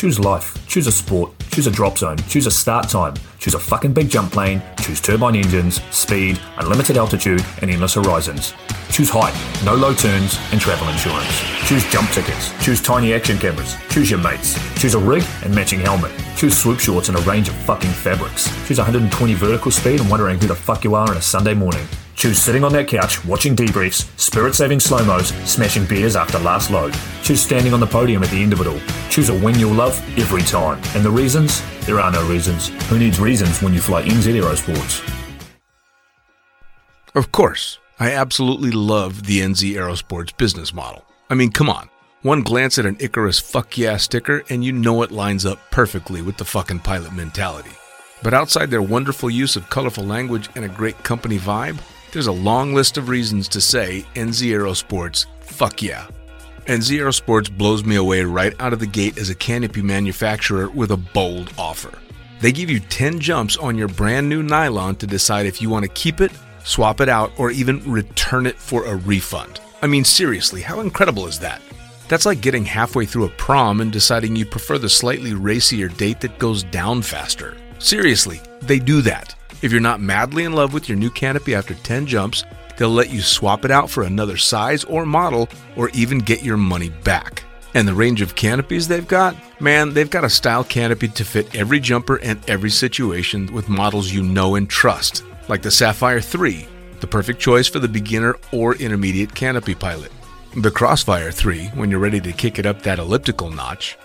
Choose life. Choose a sport. Choose a drop zone. Choose a start time. Choose a fucking big jump plane. Choose turbine engines, speed, unlimited altitude, and endless horizons. Choose height, no low turns, and travel insurance. Choose jump tickets. Choose tiny action cameras. Choose your mates. Choose a rig and matching helmet. Choose swoop shorts and a range of fucking fabrics. Choose 120 vertical speed and wondering who the fuck you are on a Sunday morning. Choose sitting on that couch, watching debriefs, spirit saving slow mos, smashing beers after last load. Choose standing on the podium at the end of it all. Choose a win you'll love every time. And the reasons? There are no reasons. Who needs reasons when you fly NZ Aerosports? Of course, I absolutely love the NZ Aerosports business model. I mean, come on. One glance at an Icarus fuck yeah sticker and you know it lines up perfectly with the fucking pilot mentality. But outside their wonderful use of colorful language and a great company vibe, there's a long list of reasons to say NZ Aerosports, fuck yeah. NZ Aerosports blows me away right out of the gate as a canopy manufacturer with a bold offer. They give you 10 jumps on your brand new nylon to decide if you want to keep it, swap it out, or even return it for a refund. I mean, seriously, how incredible is that? That's like getting halfway through a prom and deciding you prefer the slightly racier date that goes down faster. Seriously, they do that. If you're not madly in love with your new canopy after 10 jumps, they'll let you swap it out for another size or model or even get your money back. And the range of canopies they've got? Man, they've got a style canopy to fit every jumper and every situation with models you know and trust, like the Sapphire 3, the perfect choice for the beginner or intermediate canopy pilot. The Crossfire 3, when you're ready to kick it up that elliptical notch.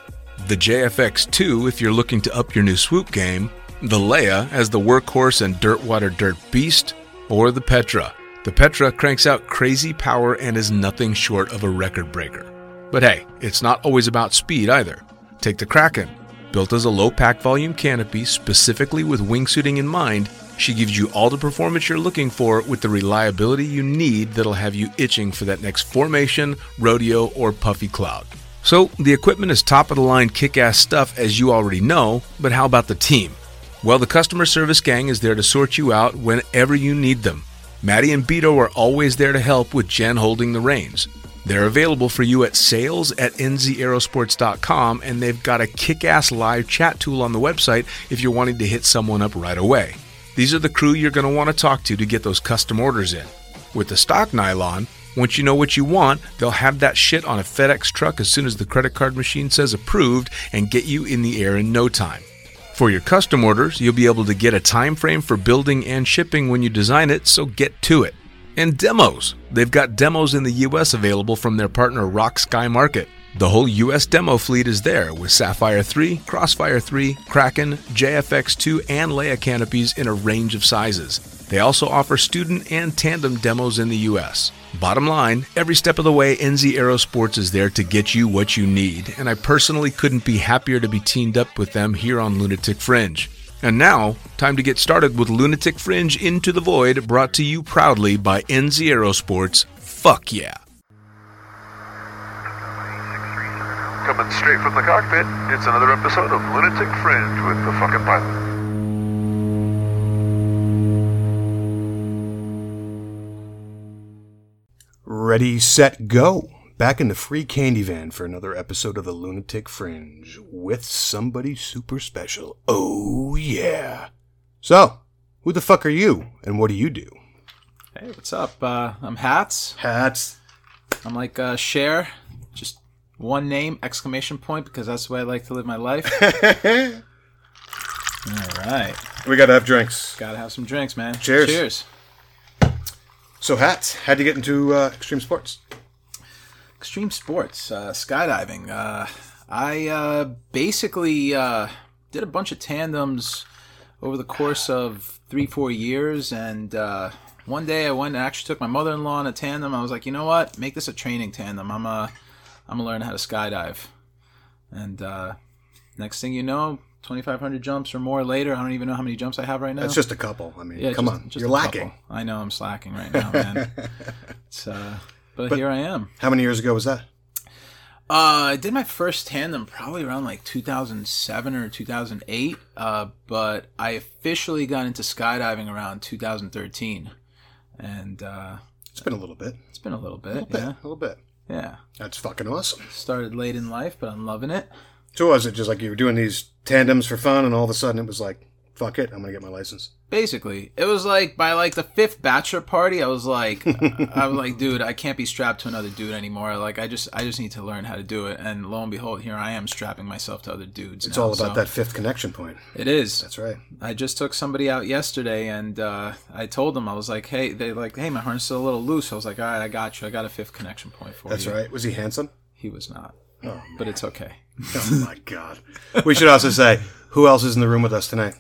The JFX 2, if you're looking to up your new swoop game the Leia as the workhorse and dirtwater dirt beast, or the Petra. The Petra cranks out crazy power and is nothing short of a record breaker. But hey, it's not always about speed either. Take the Kraken. Built as a low pack volume canopy specifically with wingsuiting in mind, she gives you all the performance you're looking for with the reliability you need that'll have you itching for that next formation, rodeo, or puffy cloud. So, the equipment is top of the line kick ass stuff as you already know, but how about the team? Well, the customer service gang is there to sort you out whenever you need them. Maddie and Beto are always there to help with Jen holding the reins. They're available for you at sales at nzaerosports.com, and they've got a kick ass live chat tool on the website if you're wanting to hit someone up right away. These are the crew you're going to want to talk to to get those custom orders in. With the stock nylon, once you know what you want, they'll have that shit on a FedEx truck as soon as the credit card machine says approved and get you in the air in no time. For your custom orders, you'll be able to get a time frame for building and shipping when you design it, so get to it. And demos. They've got demos in the US available from their partner Rock Sky Market. The whole US demo fleet is there with Sapphire 3, Crossfire 3, Kraken, JFX2, and Leia canopies in a range of sizes. They also offer student and tandem demos in the US. Bottom line, every step of the way, NZ Aerosports is there to get you what you need, and I personally couldn't be happier to be teamed up with them here on Lunatic Fringe. And now, time to get started with Lunatic Fringe Into the Void, brought to you proudly by NZ Aerosports. Fuck yeah. Coming straight from the cockpit, it's another episode of Lunatic Fringe with the fucking pilot. Ready, set, go. Back in the free candy van for another episode of the Lunatic Fringe with somebody super special. Oh, yeah. So, who the fuck are you and what do you do? Hey, what's up? Uh, I'm Hats. Hats. I'm like uh, Cher, just one name exclamation point because that's the way I like to live my life. All right, We gotta have drinks. gotta have some drinks, man. Cheers. Cheers. So, Hats, how'd you get into uh, extreme sports? Extreme sports, uh, skydiving. Uh, I uh, basically uh, did a bunch of tandems over the course of three, four years, and uh, one day I went and actually took my mother-in-law on a tandem. I was like, you know what? Make this a training tandem. I'm uh, I'm gonna learn how to skydive. And uh, next thing you know, 2,500 jumps or more later. I don't even know how many jumps I have right now. It's just a couple. I mean, Yeah, come just- on. just You're lacking. couple. I know I'm slacking right now, man. it's uh, but, But- here I am. How many years ago was that? Uh, I did my first tandem probably around like 2007 or 2008. Uh, but I officially got into skydiving around 2013, and uh, It's been a little bit. it's been a little bit. A little bit. Yeah, A little bit. yeah. That's fucking awesome. Started late in life, but I'm loving it. So was it just like you were doing these tandems for fun, and all of a sudden it was like, fuck it, I'm gonna get my license. Basically, it was like by like the fifth bachelor party, I was like, I was like, dude, I can't be strapped to another dude anymore. Like, I just, I just need to learn how to do it. And lo and behold, here I am strapping myself to other dudes. It's now, all about so- that fifth connection point. It is. That's right. I just took somebody out yesterday, and uh, I told them I was like, "Hey, they like, hey, my harness is a little loose." I was like, "All right, I got you. I got a fifth connection point for That's you." That's right. Was he handsome? He was not, but it's okay. Oh my god. We should also say who else is in the room with us tonight.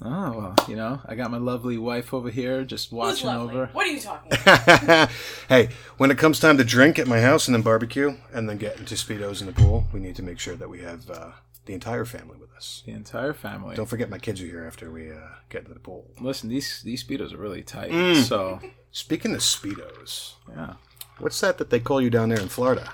Oh well, you know, I got my lovely wife over here just watching lovely? over. What are you talking about? hey, when it comes time to drink at my house and then barbecue and then get into speedos in the pool, we need to make sure that we have uh, the entire family with us. The entire family. Don't forget my kids are here after we uh, get into the pool. Listen, these these speedos are really tight. Mm. So Speaking of speedos, yeah, what's that that they call you down there in Florida?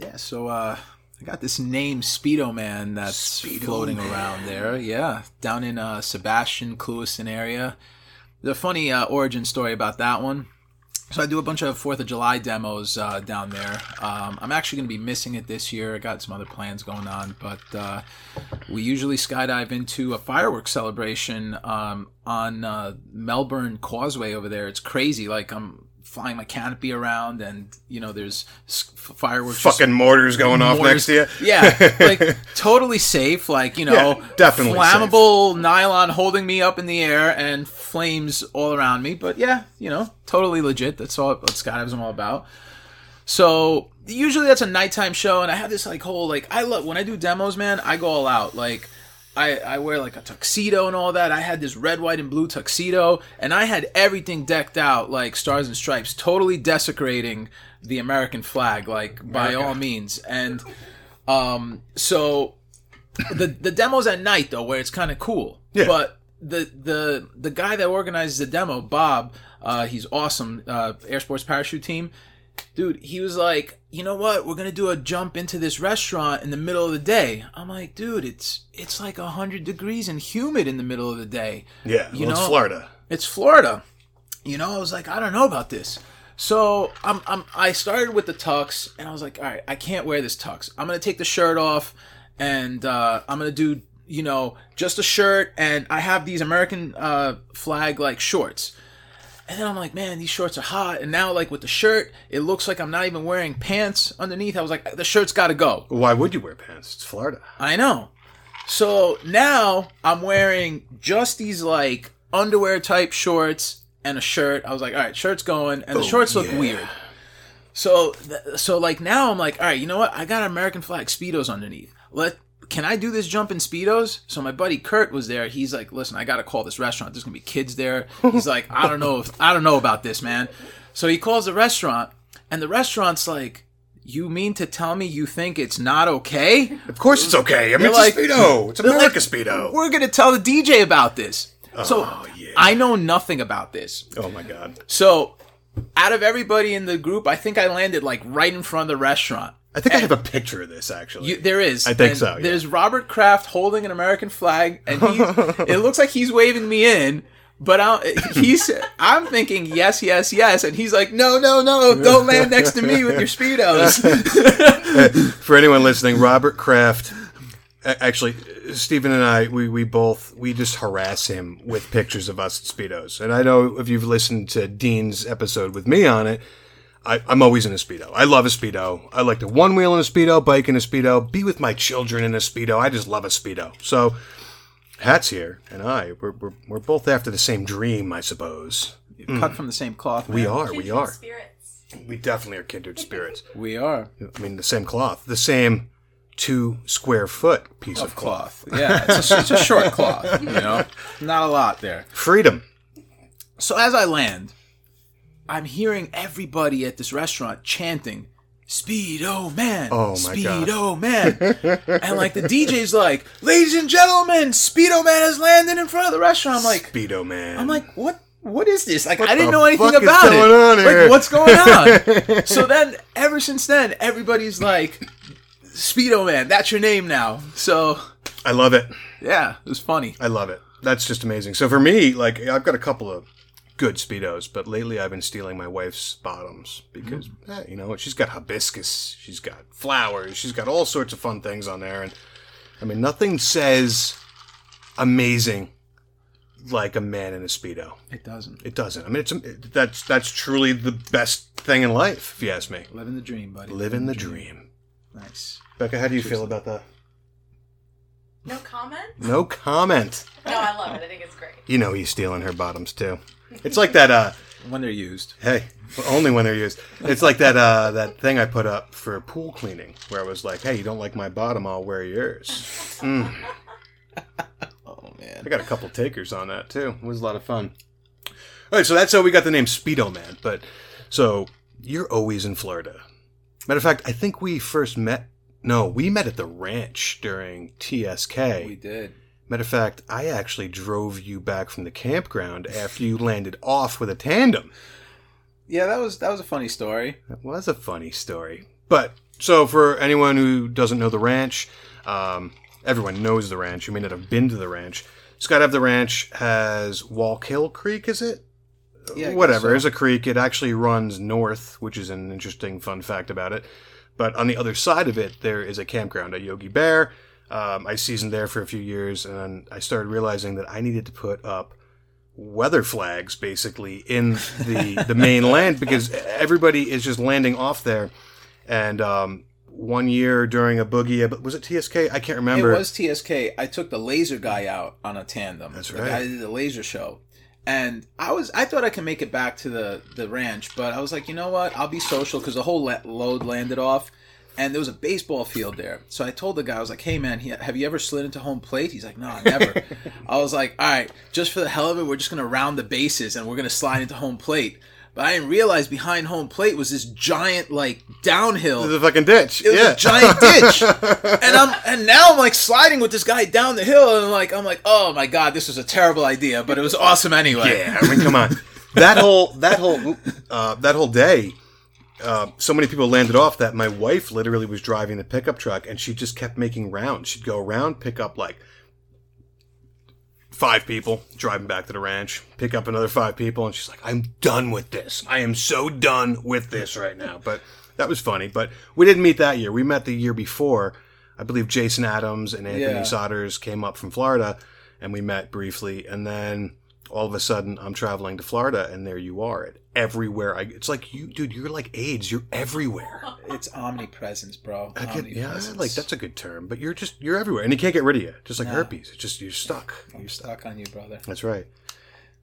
Yeah. So uh, I got this name Speedo Man that's floating around there. Yeah, down in uh, Sebastian Clewiston area. The funny uh, origin story about that one. So I do a bunch of Fourth of July demos uh, down there. Um, I'm actually going to be missing it this year. I got some other plans going on, but uh, we usually skydive into a fireworks celebration um, on uh, Melbourne Causeway over there. It's crazy. Like I'm flying my canopy around, and you know there's fireworks. Fucking mortars going off next to you. Yeah, like totally safe. Like you know, Yeah, definitely flammable nylon holding me up in the air and flames all around me. But yeah, you know, totally legit. That's all what skydiving's all about. So usually that's a nighttime show, and I have this like whole like I love when I do demos, man. I go all out. Like I I wear like a tuxedo and all that. I had this red, white, and blue tuxedo, and I had everything decked out like stars and stripes, totally desecrating the American flag, like by all means. And um, so the the demo's at night though, where it's kind of cool. Yeah. But the the the guy that organizes the demo, Bob, uh, he's awesome. Uh, Air Sports Parachute Team, dude. He was like, you know what? We're gonna do a jump into this restaurant in the middle of the day. I'm like, dude, it's it's like hundred degrees and humid in the middle of the day. Yeah, You well, it's know- Florida. It's Florida. You know, I was like, I don't know about this. So I'm, I'm I started with the tux, and I was like, all right, I can't wear this tux. I'm gonna take the shirt off, and uh, I'm gonna do you know just a shirt, and I have these American uh, flag like shorts. And then I'm like, man, these shorts are hot. And now, like with the shirt, it looks like I'm not even wearing pants underneath. I was like, the shirt's got to go. Why would you wear pants? It's Florida. I know. So now I'm wearing just these like underwear type shorts and a shirt. I was like, all right, shirt's going, and the oh, shorts look yeah. weird. So, th- so like now I'm like, all right, you know what? I got American flag speedos underneath. Let can I do this jump in speedos? So my buddy Kurt was there. He's like, listen, I gotta call this restaurant. There's gonna be kids there. He's like, I don't know if I don't know about this, man. So he calls the restaurant, and the restaurant's like, you mean to tell me you think it's not okay? Of course it's okay. I mean, it's like- a Speedo. It's America like, Speedo. We're gonna tell the DJ about this. Oh, so yeah. I know nothing about this. Oh my god. So out of everybody in the group, I think I landed like right in front of the restaurant. I think I have a picture of this actually. You, there is. I think And so, yeah. There's Robert Kraft holding an American flag, and he's, it looks like he's waving me in. But I, he's, I'm thinking yes, yes, yes, and he's like, no, no, no, don't land next to me with your speedos. For anyone listening, Robert Kraft. Actually, Stephen and I, we, we both we just harass him with pictures of us in speedos. And I know if you've listened to Dean's episode with me on it, I, I'm always in a speedo. I love a speedo. I like to one wheel in a speedo, bike in a speedo, be with my children in a speedo. I just love a speedo. So, Hats here and I, we're, we're, we're both after the same dream, I suppose. Cut hmm. from the same cloth. We are, we Kindred are, Spirits. we definitely are kindred spirits. We are. I mean, the same cloth, the same two square foot piece of, Of cloth. cloth. Yeah, it's a, it's a short cloth. You know, not a lot there. Freedom. So as I land, I'm hearing everybody at this restaurant chanting, Speedo Man! Oh my God. Speedo Man! and like the DJ's like, Ladies and gentlemen, Speedo Man has landed in front of the restaurant. I'm like, Speedo man. I'm like, what? what is this? Like, What I didn't know anything about going it. on here? Like, what's going on? so then, ever since then, everybody's like, Speedo Man, that's your name now. So, I love it. yeah, it was funny. I love it. That's just amazing. So for me, like I've got a couple of good speedos, but lately I've been stealing my wife's bottoms because eh, you know? She's got hibiscus, she's got flowers, she's got all sorts of fun things on there, and I mean nothing says amazing like a man in a speedo. It doesn't. It doesn't. I mean, it's it, that's that's truly the best thing in life, if you ask me. Living the dream, buddy. Living the dream. Nice. Becca, how do you feel about that? No comment? No comment. No, I love it. I think it's great. You know he's stealing her bottoms too. It's like that. uh When they're used. Hey, only when they're used. It's like that uh, that thing I put up for pool cleaning, where I was like, "Hey, you don't like my bottom? I'll wear yours." Mm. Oh, man. I got a couple takers on that too. It was a lot of fun. All right, so that's how we got the name Speedo Man. But so you're always in Florida. Matter of fact, I think we first met. No, we met at the ranch during TSK. We did. Matter of fact, I actually drove you back from the campground after you landed off with a tandem. Yeah, that was that was a funny story. That was a funny story. But so for anyone who doesn't know the ranch, um, everyone knows the ranch. You may not have been to the ranch. Skydive the Ranch has Wallkill Creek, is it? Yeah, Whatever. so. There's a creek. It actually runs north, which is an interesting fun fact about it. But on the other side of it, there is a campground at Yogi Bear. Um, I seasoned there for a few years, and I started realizing that I needed to put up weather flags basically in the the main land because everybody is just landing off there. And um, one year during a boogie, but was it TSK? I can't remember. It was TSK. I took the laser guy out on a tandem. That's right. that did the laser show. And I was I thought I could make it back to the the ranch, but I was like, you know what? I'll be social because the whole load landed off, and there was a baseball field there. So I told the guy, I was like, hey man, have you ever slid into home plate? He's like, no, never. I was like, all right, just for the hell of it, we're just gonna round the bases and we're gonna slide into home plate. But I didn't realize behind home plate was this giant like downhill. the fucking ditch. It was yeah. a giant ditch, and I'm and now I'm like sliding with this guy down the hill, and I'm like I'm like, oh my god, this was a terrible idea, but it was awesome anyway. Yeah, I mean, come on. That whole that whole uh, that whole day, uh, so many people landed off that my wife literally was driving the pickup truck, and she just kept making rounds. She'd go around, pick up like five people, driving back to the ranch, pick up another five people, and she's like, "I'm done with this. I am so done with this right now." But that was funny. But we didn't meet that year. We met the year before. I believe Jason Adams and Anthony Yeah. Sodders came up from Florida, and we met briefly, and then all of a sudden I'm traveling to Florida, and there you are. At everywhere I, it's like you, dude. You're like AIDS. You're everywhere. It's omnipresence, bro. I could, yeah, Omnipresence. like that's a good term, but you're just you're everywhere, and you can't get rid of you. Just like No. herpes, it's just you're stuck. I'm stuck on you, brother. That's right.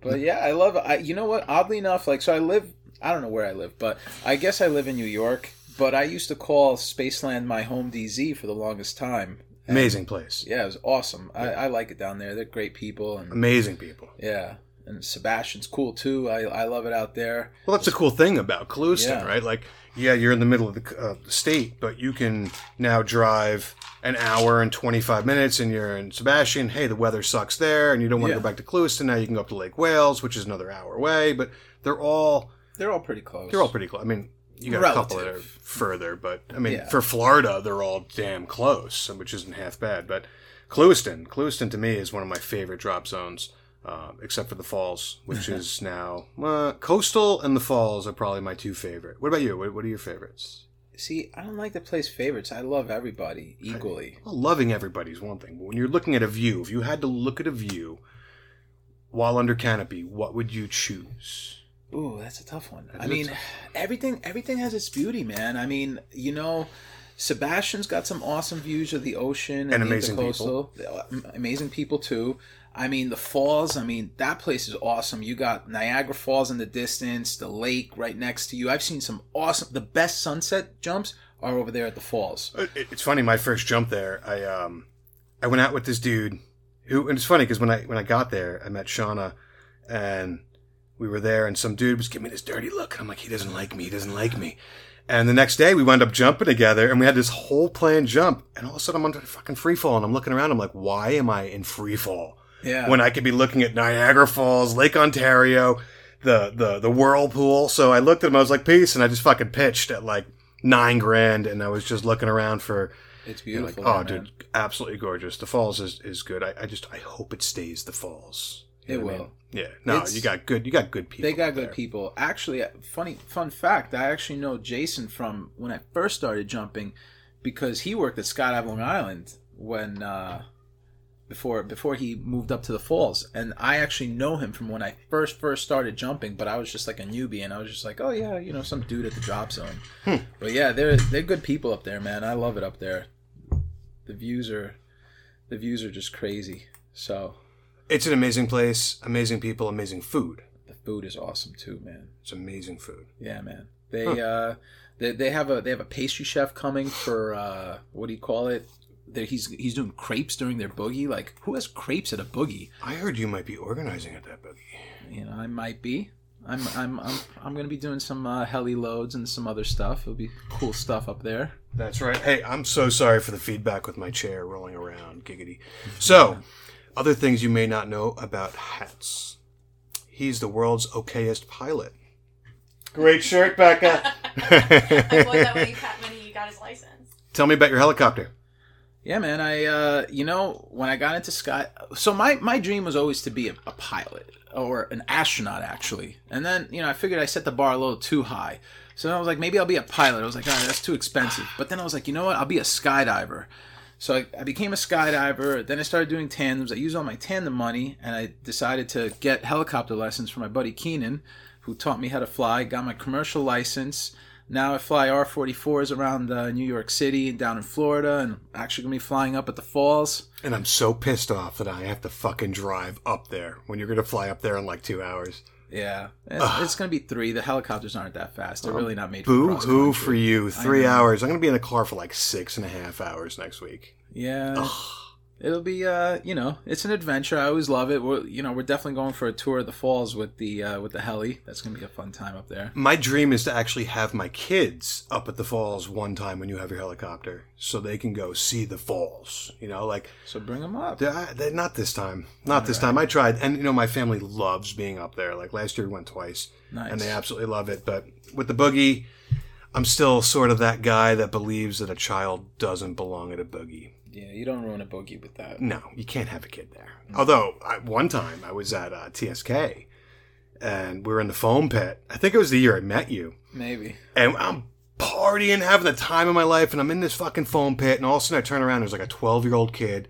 But yeah, I love. I you know what? Oddly enough, like so, I live. I don't know where I live, but I guess I live in New York. But I used to call Spaceland my home DZ for the longest time. And, Amazing place. Yeah, it was awesome. I, I like it down there. They're great people, and Amazing people. yeah, and Sebastian's cool too. I I love it out there. Well, that's the cool thing about Clewiston, Yeah. right? Like, yeah, you're in the middle of the, uh, state, but you can now drive an hour and 25 minutes and you're in Sebastian. Hey, the weather sucks there and you don't want to Yeah. go back to Clewiston. Now you can go up to Lake Wales, which is another hour away, but they're all, They're all pretty close. they're all pretty close. I mean, you got a couple that are further, but I mean, Yeah. for Florida, they're all damn close, which isn't half bad. But Clewiston, Clewiston to me is one of my favorite drop zones, uh, except for the Falls, which is now uh, coastal and the Falls are probably my two favorite. What about you? What, what are your favorites? See, I don't like to place favorites. I love everybody equally. Well, loving everybody's one thing, but when you're looking at a view, if you had to look at a view while under canopy, what would you choose? Ooh, that's a tough one. I mean, everything everything has its beauty, man. I mean, you know, Sebastian's got some awesome views of the ocean And the amazing intercoastal. Amazing people too. I mean, the falls. I mean, that place is awesome. You got Niagara Falls in the distance, the lake right next to you. I've seen some awesome. The best sunset jumps are over there at the falls. Uh, It's funny. My first jump there, I um, I went out with this dude who, and it's funny because when I when I got there, I met Shauna, and we were there, and some dude was giving me this dirty look, and I'm like, he doesn't like me, he doesn't like me. And the next day, we wound up jumping together, and we had this whole planned jump, and all of a sudden, I'm under fucking free fall, and I'm looking around, I'm like, why am I in free fall? Yeah. when I could be looking at Niagara Falls, Lake Ontario, the the the whirlpool. So I looked at him. I was like, "Peace," and I just fucking pitched at like nine grand, and I was just looking around for. It's beautiful. like, oh, man. dude, absolutely gorgeous. The falls is, is good. I, I just I hope it stays the falls. You It what I will. mean? Yeah. No, It's- you got good. You got good people. They got good there. people. Actually, funny fun fact. I actually know Jason from when I first started jumping, because he worked at Scott Island when uh, before before he moved up to the falls, and I actually know him from when I first first started jumping. But I was just like a newbie, and I was just like, oh yeah, you know, some dude at the drop zone. But yeah, they're they're good people up there, man. I love it up there. The views are the views are just crazy. So It's an amazing place. Amazing people. Amazing food. the food is awesome too, man. It's amazing food. Yeah, man. They uh they, they have a they have a pastry chef coming for uh what do you call it? They, he's he's doing crepes during their boogie. Like who has crepes at a boogie? I heard you might be organizing at that boogie. You know, I might be. I'm I'm I'm I'm gonna be doing some uh, heli loads and some other stuff. It'll be cool stuff up there. That's right. Hey, I'm so sorry for the feedback with my chair rolling around. Giggity. So, other things you may not know about Hats. He's the world's okayest pilot. Great shirt, Becca. I bought that when he, got- when he got his license. Tell me about your helicopter. Yeah, man. I uh you know when I got into sky, so my my dream was always to be a, a pilot or an astronaut actually. And then you know I figured I set the bar a little too high. So I was like, maybe I'll be a pilot. I was like, all right, that's too expensive. But then I was like, you know what? I'll be a skydiver. So I, I became a skydiver. Then I started doing tandems. I used all my tandem money, and I decided to get helicopter lessons from my buddy Keenan, who taught me how to fly. Got my commercial license. Now I fly R44s around uh, New York City and down in Florida, and I'm actually gonna be flying up at the falls. And I'm so pissed off that I have to fucking drive up there when you're going to fly up there in like two hours. Yeah, it's, it's gonna be three. The helicopters aren't that fast. They're really not made for Boo hoo for you. Three hours. I'm going to be in a car for like six and a half hours next week. Yeah. It'll be uh, you know, it's an adventure. I always love it. We're you know, we're definitely going for a tour of the falls with the uh with the heli. That's gonna be a fun time up there. My dream is to actually have my kids up at the falls one time when you have your helicopter so they can go see the falls. You know, like, So bring them up. they're, they're not this time. Not this time. I tried. And, you know, my family loves being up there. Like last year we went twice. Nice. And they absolutely love it. But with the boogie, I'm still sort of that guy that believes that a child doesn't belong at a boogie. Yeah, you don't ruin a boogie with that. No, you can't have a kid there. Although I, one time I was at uh, TSK and we were in the foam pit. I think it was the year I met you, Maybe. and I'm partying, having the time of my life, and I'm in this fucking foam pit, and all of a sudden I turn around, and there's like a 12 year old kid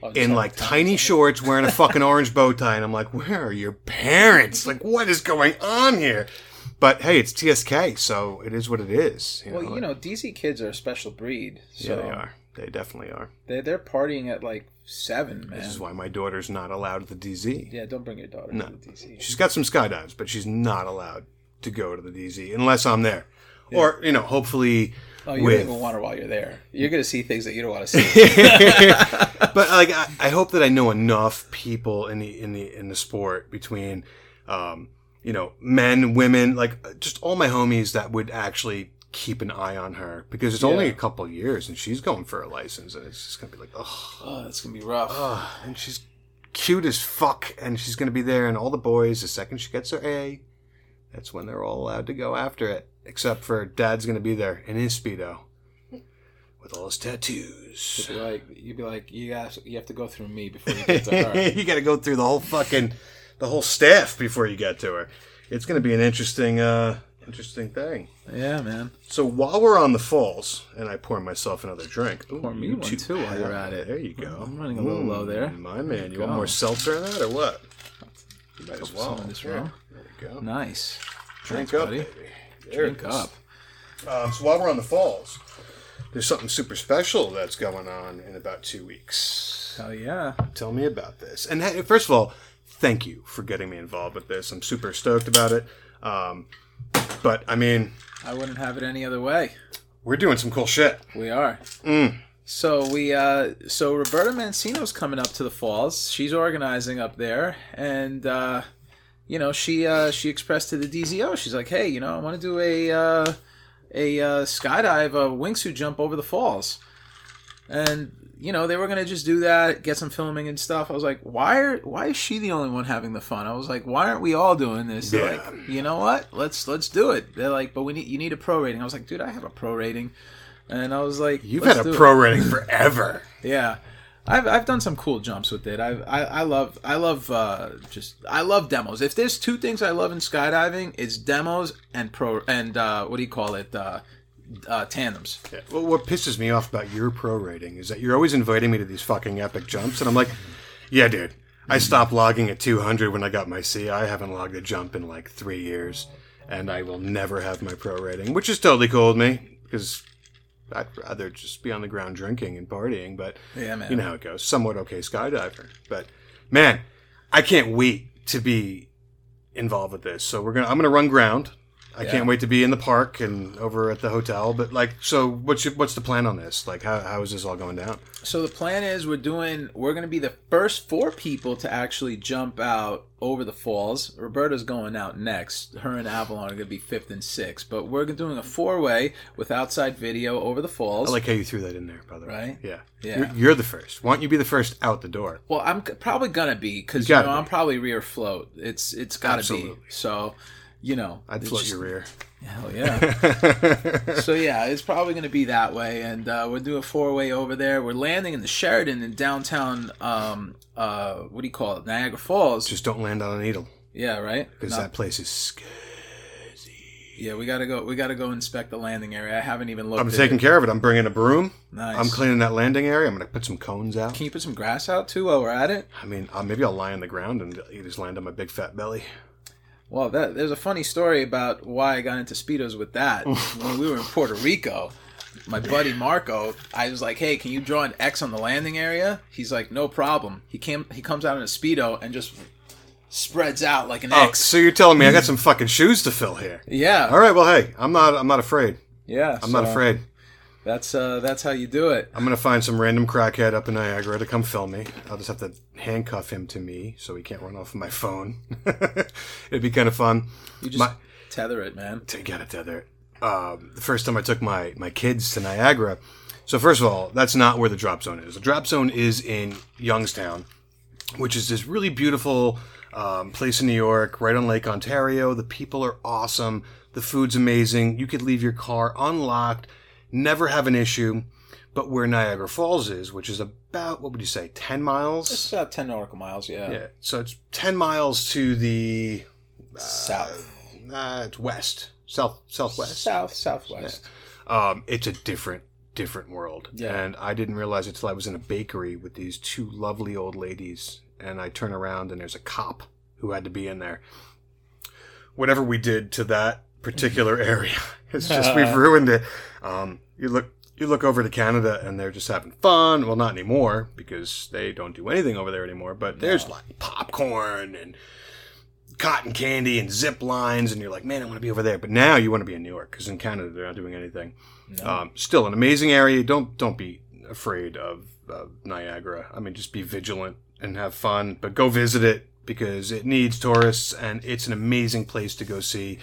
I'll in like tiny shorts, wearing a fucking orange bow tie, and I'm like, where are your parents? Like, what is going on here? But hey, it's TSK, so it is what it is. You Well, know? you know, DZ kids are a special breed. So yeah, they are. They definitely are. They they're partying at like seven, man. This is why my daughter's not allowed at the DZ. Yeah, don't bring your daughter No. to the DZ. She's got some skydives, but she's not allowed to go to the DZ unless I'm there. Or, you know, hopefully Oh, you with. don't even want her while you're there. You're gonna see things that you don't want to see. but like I, I hope that I know enough people in the in the in the sport between um, you know, men, women, like just all my homies that would actually keep an eye on her because it's only a couple of years and she's going for a license and it's just gonna be like, oh, oh, that's gonna be rough. and she's cute as fuck and she's gonna be there and all the boys the second she gets her A, that's when they're all allowed to go after it. Except for dad's gonna be there in his speedo with all his tattoos. You'd be like, you'd be like, you guys, you have to go through me before you get to her. you got to go through the whole fucking the whole staff before you get to her. It's going to be an interesting uh interesting thing. yeah, man. So while we're on the falls, and I pour myself another drink. Ooh, Pour me one two too while you're at it. There you go. I'm running a little low there. Mm, My man, you go. want more seltzer in that or what? You might as well. in this Yeah. There you go. Nice. Drink Thanks, up, buddy. baby. There Drink up. Um, so while we're on the falls, there's something super special that's going on in about two weeks. Hell yeah. Tell me about this. And hey, first of all, thank you for getting me involved with this. I'm super stoked about it. Um, but I mean, I wouldn't have it any other way. we're doing some cool shit. We are. Mm. So we uh so Roberta Mancino's coming up to the falls. She's organizing up there and uh you know, she uh she expressed to the DZO. She's like, "Hey, you know, I want to do a uh a uh, skydive, a wingsuit jump over the falls." And you know they were gonna just do that, get some filming and stuff. I was like, why are why is she the only one having the fun? I was like, why aren't we all doing this? They're Yeah. like, you know what? Let's let's do it. They're like, but we need you need a pro rating. I was like, dude, I have a pro rating, and I was like, You've "Let's had a it." pro rating forever. Yeah. I've, I've done some cool jumps with it. I've, I I love I love uh, just I love demos. If there's two things I love in skydiving, it's demos and pro and uh, what do you call it uh, uh, tandems. Yeah. Well, what pisses me off about your pro rating is that you're always inviting me to these fucking epic jumps, and I'm like, yeah, dude. I stopped logging at 200 when I got my C. I haven't logged a jump in like three years, and I will never have my pro rating, which is totally cool with me because I'd rather just be on the ground drinking and partying. But Yeah, man. you know how it goes. Somewhat okay skydiver, but man, I can't wait to be involved with this. So we're gonna I'm gonna run ground. I Yeah. can't wait to be in the park and over at the hotel. But like, so what's your, what's the plan on this? Like, how how is this all going down? So the plan is we're doing we're gonna be the first four people to actually jump out over the falls. Roberta's going out next. Her and Avalon are gonna be fifth and sixth. But we're doing a four way with outside video over the falls. I like how you threw that in there, by the way. Right? Yeah. Yeah. You're, you're the first. Why don't you be the first out the door? Well, I'm probably gonna be because You you, know gotta I'm probably rear float. It's it's gotta Absolutely. be. So, you know, I'd float just- your rear. Hell yeah. so yeah, it's probably gonna be that way, and uh, we'll do a four way over there. We're landing in the Sheridan in downtown. Um, uh, what do you call it? Niagara Falls. Just don't land on a needle yeah, right. because that place is scary. yeah, we gotta go. We gotta go inspect the landing area. I haven't even looked. I'm taking it. care of it. I'm bringing a broom. Nice. I'm cleaning that landing area. I'm going to put some cones out. Can you put some grass out too while we're at it? I mean, uh, maybe I'll lie on the ground and just land on my big fat belly. Well, that, there's a funny story about why I got into speedos with that. when we were in Puerto Rico, my buddy Marco, I was like, "Hey, can you draw an X on the landing area?" He's like, "No problem." He came, he comes out in a speedo and just spreads out like an Oh, X. so you're telling me I got some fucking shoes to fill here? Yeah, All right. Well, hey, I'm not. I'm not afraid. yeah. I'm not afraid. That's uh, that's how you do it. I'm gonna find some random crackhead up in Niagara to come film me. I'll just have to handcuff him to me so he can't run off of my phone. It'd be kind of fun. You just My- tether it, man. to get it tether. Um, the first time I took my my kids to Niagara. So first of all, that's not where the drop zone is. The drop zone is in Youngstown, which is this really beautiful um, place in New York, right on Lake Ontario. The people are awesome. The food's amazing. You could leave your car unlocked, never have an issue. But where Niagara Falls is, which is about what would you say, ten miles? It's about ten nautical miles. Yeah. yeah. So it's ten miles to the South, uh, it's west, south, southwest. south, southwest. um, it's a different different world Yeah. and i didn't realize it till i was in a bakery with these two lovely old ladies and i turn around and there's a cop who had to be in there whatever we did to that particular area it's just we've ruined it um, you look you look over to canada and they're just having fun well not anymore because they don't do anything over there anymore but there's like popcorn and cotton candy and zip lines, and you're like, man, I want to be over there. But now you want to be in New York because in Canada they're not doing anything. Um, still an amazing area. Don't don't be afraid of, of Niagara. I mean, just be vigilant and have fun, but go visit it because it needs tourists, and it's an amazing place to go see.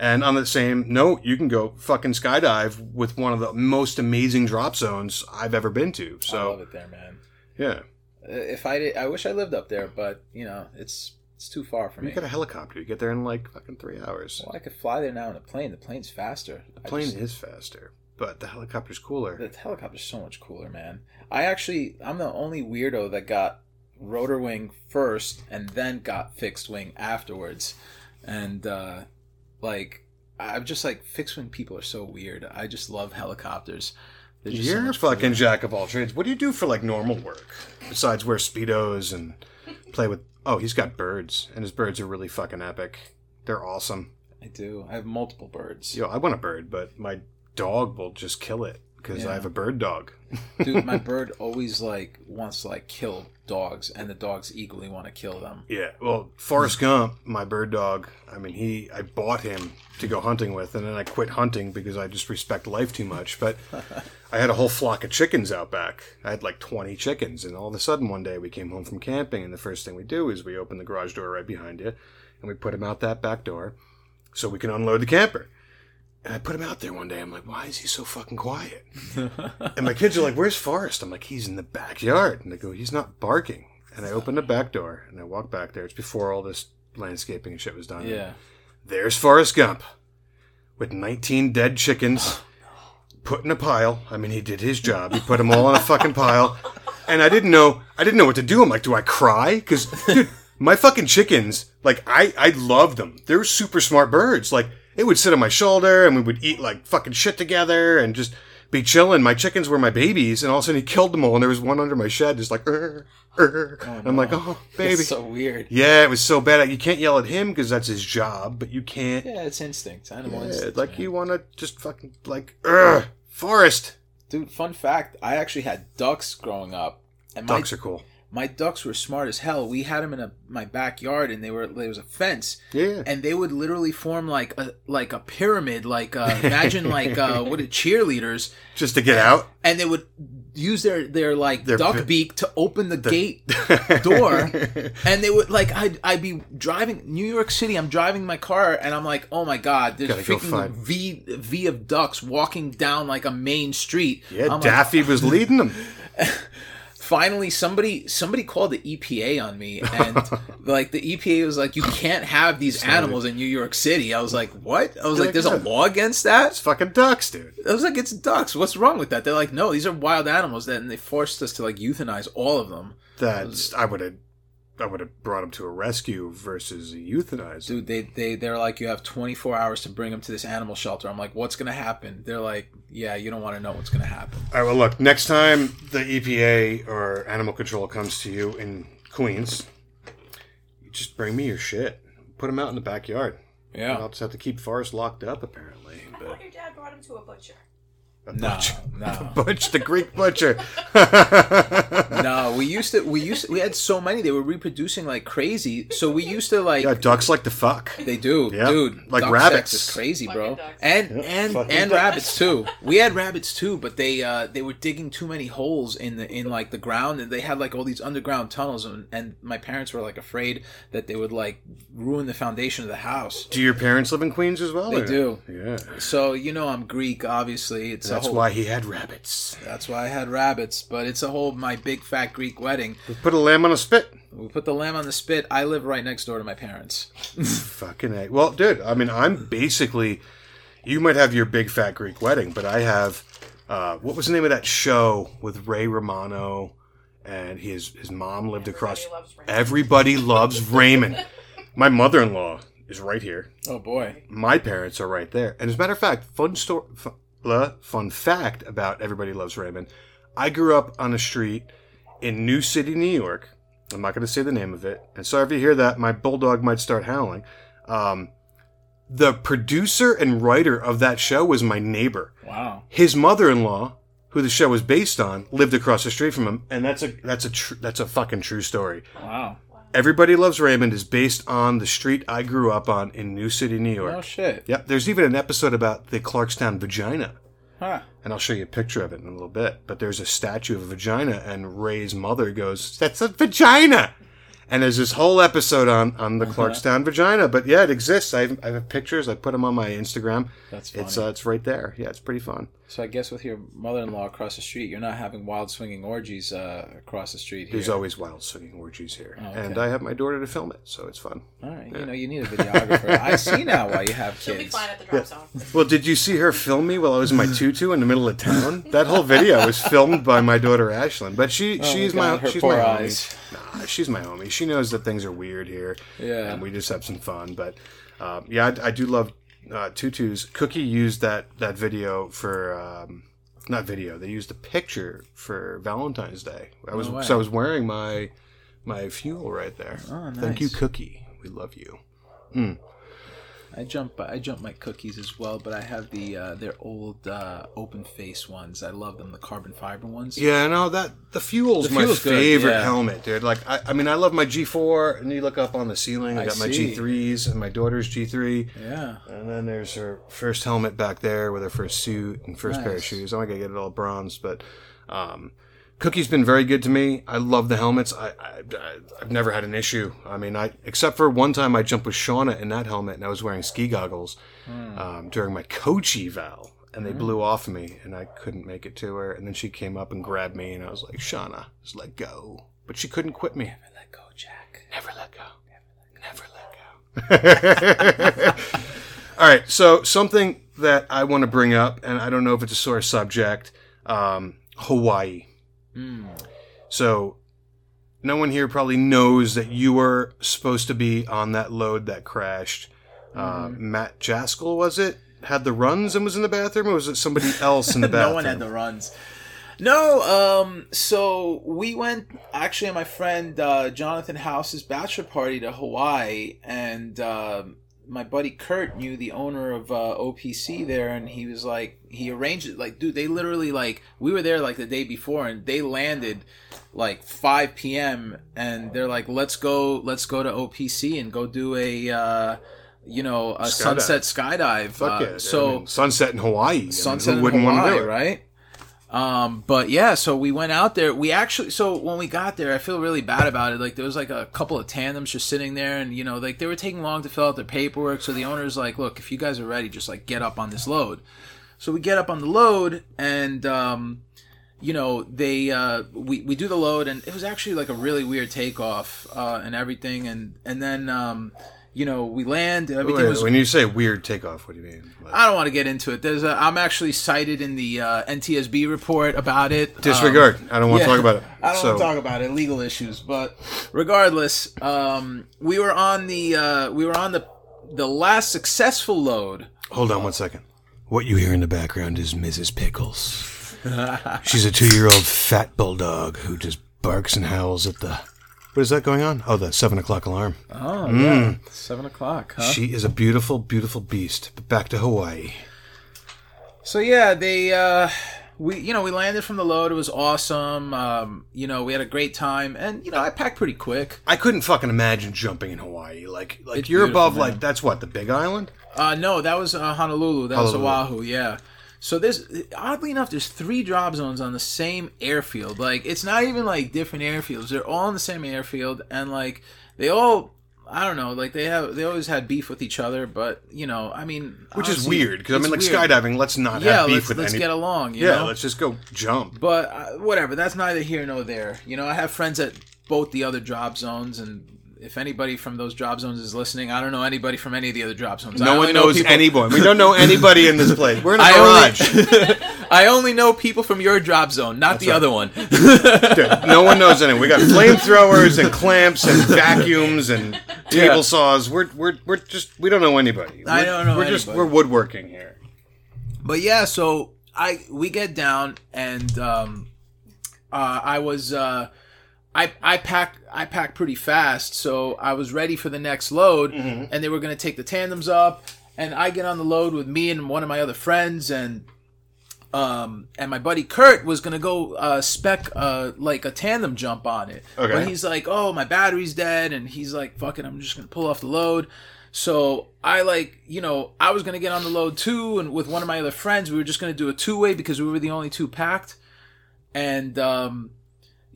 And on the same note, you can go fucking skydive with one of the most amazing drop zones I've ever been to. So I love it there, man. yeah, If I did, I wish I lived up there, but you know, it's it's too far for you me. get a helicopter. You get there in like fucking three hours. Well, I could fly there now in a plane. The plane's faster. The plane just- is faster, but the helicopter's cooler. the helicopter's so much cooler, man. I actually, I'm the only weirdo that got rotor wing first and then got fixed wing afterwards. And, uh, like, I'm just like, fixed when people are so weird. I just love helicopters. They're just You're a much fucking jack of all trades. What do you do for like normal work besides wear speedos and play with? Oh, he's got birds, and his birds are really fucking epic. They're awesome. I do. I have multiple birds. Yo, I want a bird, but my dog will just kill it because I have a bird dog. Dude, my bird always, like, wants to, like, kill dogs, and the dogs equally want to kill them. Yeah, well, Forrest Gump, my bird dog. I mean, he. I bought him to go hunting with, and then I quit hunting because I just respect life too much. But I had a whole flock of chickens out back. I had like twenty chickens, and all of a sudden one day we came home from camping, and the first thing we do is we open the garage door right behind you, and we put them out that back door, so we can unload the camper. And I put him out there one day. I'm like, why is he so fucking quiet? and my kids are like, where's Forrest? I'm like, he's in the backyard. And they go, he's not barking. And I open the back door and I walk back there. It's before all this landscaping and shit was done. Yeah. There's Forrest Gump with 19 dead chickens oh, put in a pile. I mean, he did his job. He put them all in a fucking pile. And I didn't know, I didn't know what to do. I'm like, do I cry? Because, dude, my fucking chickens, like, I, I love them. They're super smart birds. Like, it would sit on my shoulder and we would eat like fucking shit together and just be chilling. My chickens were my babies. And all of a sudden he killed them all. And there was one under my shed just like, "Urgh, urgh." Oh, and I'm like, oh, baby. It's so weird. Yeah, it was so bad. You can't yell at him because that's his job, but you can't. Yeah, it's instinct. Animal Yeah, instinct. like man. you want to just fucking like, Forrest. Dude, fun fact, I actually had ducks growing up. And my Ducks are cool. My ducks were smart as hell. We had them in a my backyard, and they were there was a fence, Yeah. and they would literally form like a like a pyramid, like uh, imagine like uh, what are cheerleaders, Just to get out. and they would use their their like Their duck beak to open the, gate door, and they would like I'd I'd be driving New York City. I'm driving my car, and I'm like, oh my god, there's Gotta freaking V V of ducks walking down like a main street. Yeah, I'm like, Daffy was leading them. Finally somebody somebody called the EPA on me and like the EPA was like you can't have these animals in New York City. I was like, "What?" I was like, like, "There's a law against that?" It's fucking ducks, dude. I was like, "It's ducks. What's wrong with that?" They're like, "No, these are wild animals." That and they forced us to like euthanize all of them. That's I would have, I would have brought him to a rescue versus a euthanize. Dude, they they they're like, "You have 24 hours to bring him to this animal shelter." I'm like, "What's going to happen?" They're like, "Yeah, you don't want to know what's going to happen." All right, well, look, next time the EPA or animal control comes to you in Queens, you just bring me your shit. Put him out in the backyard. Yeah. I'll just have to keep Forrest locked up, apparently. I But thought your dad brought him to a butcher. A No, butcher. no. Butch, the Greek butcher. No, we used to we used to, we had so many they were reproducing like crazy. So we used to like yeah, ducks like to fuck. They do, Yeah, dude. like duck rabbits. sex is crazy, bro. ducks. And Yep, and fucking and ducks. rabbits too. We had rabbits too, but they uh they were digging too many holes in the in like the ground, and they had like all these underground tunnels, and, and my parents were like afraid that they would like ruin the foundation of the house. Do your parents live in Queens as well? They or- do. Yeah. So you know I'm Greek, obviously. It's That's whole, why he had rabbits. That's why I had rabbits, but it's a whole my big fat Greek wedding. We put a lamb on a spit. We put the lamb on the spit. I live right next door to my parents. Fucking A. Well, dude, I mean, I'm basically. You might have your big fat Greek wedding, but I have. Uh, what was the name of that show with Ray Romano and his his mom lived across. Everybody loves Raymond. Everybody loves Raymond. My mother in law is right here. Oh boy. My parents are right there. And as a matter of fact, fun story, fun, fun fact about Everybody Loves Raymond. I grew up on a street in New City, New York. I'm not going to say the name of it. And sorry if you hear that, my bulldog might start howling. Um, the producer and writer of that show was my neighbor. Wow. His mother-in-law, who the show was based on, lived across the street from him, and that's a that's a tr- that's a fucking true story. Wow. Everybody Loves Raymond is based on the street I grew up on in New City, New York. Oh shit. Yep, there's even an episode about the Clarkstown vagina. Huh. And I'll show you a picture of it in a little bit. But there's a statue of a vagina, and Ray's mother goes, That's a vagina! And there's this whole episode on, on the Clarkstown vagina. But yeah, it exists. I have, I have pictures. I put them on my Instagram. That's It's uh, it's right there. Yeah, it's pretty fun. So I guess with your mother-in-law across the street, you're not having wild swinging orgies uh, across the street here. There's always wild swinging orgies here. Oh, okay. And I have my daughter to film it, so it's fun. All right, you know, you need a videographer. I see now why you have She'll be kids. fine at the drop zone. Well, did you see her film me while I was in my tutu in the middle of town? That whole video was filmed by my daughter Ashlyn. But she Oh she's my my, God, her she's poor my eyes. homie. Nah, she's my homie. She knows that things are weird here. Yeah. and we just have some fun. But um, yeah, I, I do love uh, tutus. Cookie used that that video for. Um, not video. They used a picture for Valentine's Day. I was No so I was wearing my my fuel right there. Oh, Thank you. Cookie. We love you. I jump, I jump my cookies as well, but I have the uh, their old uh, open face ones. I love them, the carbon fiber ones. Yeah, no, that the fuel's The my good, favorite yeah. helmet, dude. Like, I, I mean, I love my G4, and you look up on the ceiling. I, I got my. G3s and my daughter's G3, Yeah. and then there's her first helmet back there with her first suit and first pair of shoes. I'm not gonna get it all bronze, but um, Cookie's been very good to me. I love the helmets. I, I, I I've never had an issue. I mean, I except for one time I jumped with Shauna in that helmet, and I was wearing ski goggles, um, during my coach eval, and they blew off me, and I couldn't make it to her. And then she came up and grabbed me, and I was like, "Shauna, just let go." But she couldn't quit me. Never Let go, Jack. Never let go. Never let go. All right. So something that I want to bring up, and I don't know if it's a sore subject. Um, Hawaii. So no one here probably knows that you were supposed to be on that load that crashed. Uh, Matt Jaskell was it? Had the runs and was in the bathroom, or was it somebody else in the bathroom? no one had the runs. No, um, so we went actually at my friend uh, Jonathan House's bachelor party to Hawaii, and uh, my buddy Kurt knew the owner of uh, OPC there, and he was like, he arranged it. Like, dude, they literally like we were there like the day before, and they landed like 5 p.m. and they're like, let's go, let's go to OPC and go do a. Uh, you know, a Skydive. sunset skydive. Fuck Uh, yeah! so I mean, sunset in Hawaii. I mean, sunset who in wouldn't want to do it? right? Um, but yeah, so we went out there. We actually, so when we got there, I feel really bad about it. Like there was like a couple of tandems just sitting there, and you know, like they were taking long to fill out their paperwork. So the owner's like, "Look, if you guys are ready, just like get up on this load." So we get up on the load, and um, you know, they uh, we we do the load, and it was actually like a really weird takeoff uh, and everything, and and then um, you know, we land. Everything Wait, was when you say weird takeoff, what do you mean? Like, I don't want to get into it. There's a, I'm actually cited in the uh, NTSB report about it. disregard. Um, I don't want yeah. to talk about it. I don't so, want to talk about it, legal issues. But regardless, um, we were on the uh, we were on the the last successful load. Hold on one second. What you hear in the background is Mrs. Pickles. She's a two-year-old fat bulldog who just barks and howls at the. What is that going on? Oh, the seven o'clock alarm. Oh yeah, seven o'clock. Huh? She is a beautiful, beautiful beast. But back to Hawaii. So yeah, they uh we you know, we landed from the load. It was awesome. Um, you know, we had a great time and you know, I packed pretty quick. I couldn't fucking imagine jumping in Hawaii. Like, like It's you're above. man. Like that's what the Big Island. Uh no, that was uh, Honolulu. That Honolulu. was Oahu, yeah. So there's oddly enough there's three drop zones on the same airfield. Like it's not even like different airfields. They're all on the same airfield and like they all I don't know, like they have they always had beef with each other, but you know, I mean, Which is weird because I mean, like weird. skydiving. Let's not Yeah, have beef let's, with let's any. get along. You yeah, know? let's just go jump. But uh, whatever, that's neither here nor there. You know, I have friends at both the other drop zones, and if anybody from those drop zones is listening, I don't know anybody from any of the other drop zones. No one knows people- anyone. We don't know anybody in this place. We're in a I garage. only, I only know people from your drop zone, not the right. other one. Dude, no one knows anyone. We got flamethrowers and clamps and vacuums and table Yeah. saws. We're we're we're just we don't know anybody. I We're- don't know We're just anybody. we're woodworking here. But yeah, so I we get down and um, uh, I was uh, I I packed I packed pretty fast, so I was ready for the next load, and they were gonna take the tandems up, and I get on the load with me and one of my other friends, and um, and my buddy Kurt was gonna go uh, spec uh, like a tandem jump on it, Okay. but he's like, "Oh, my battery's dead," and he's like, "Fuck it, I'm just gonna pull off the load." So I like, you know, I was gonna get on the load too, and with one of my other friends, we were just gonna do a two way because we were the only two packed, and um,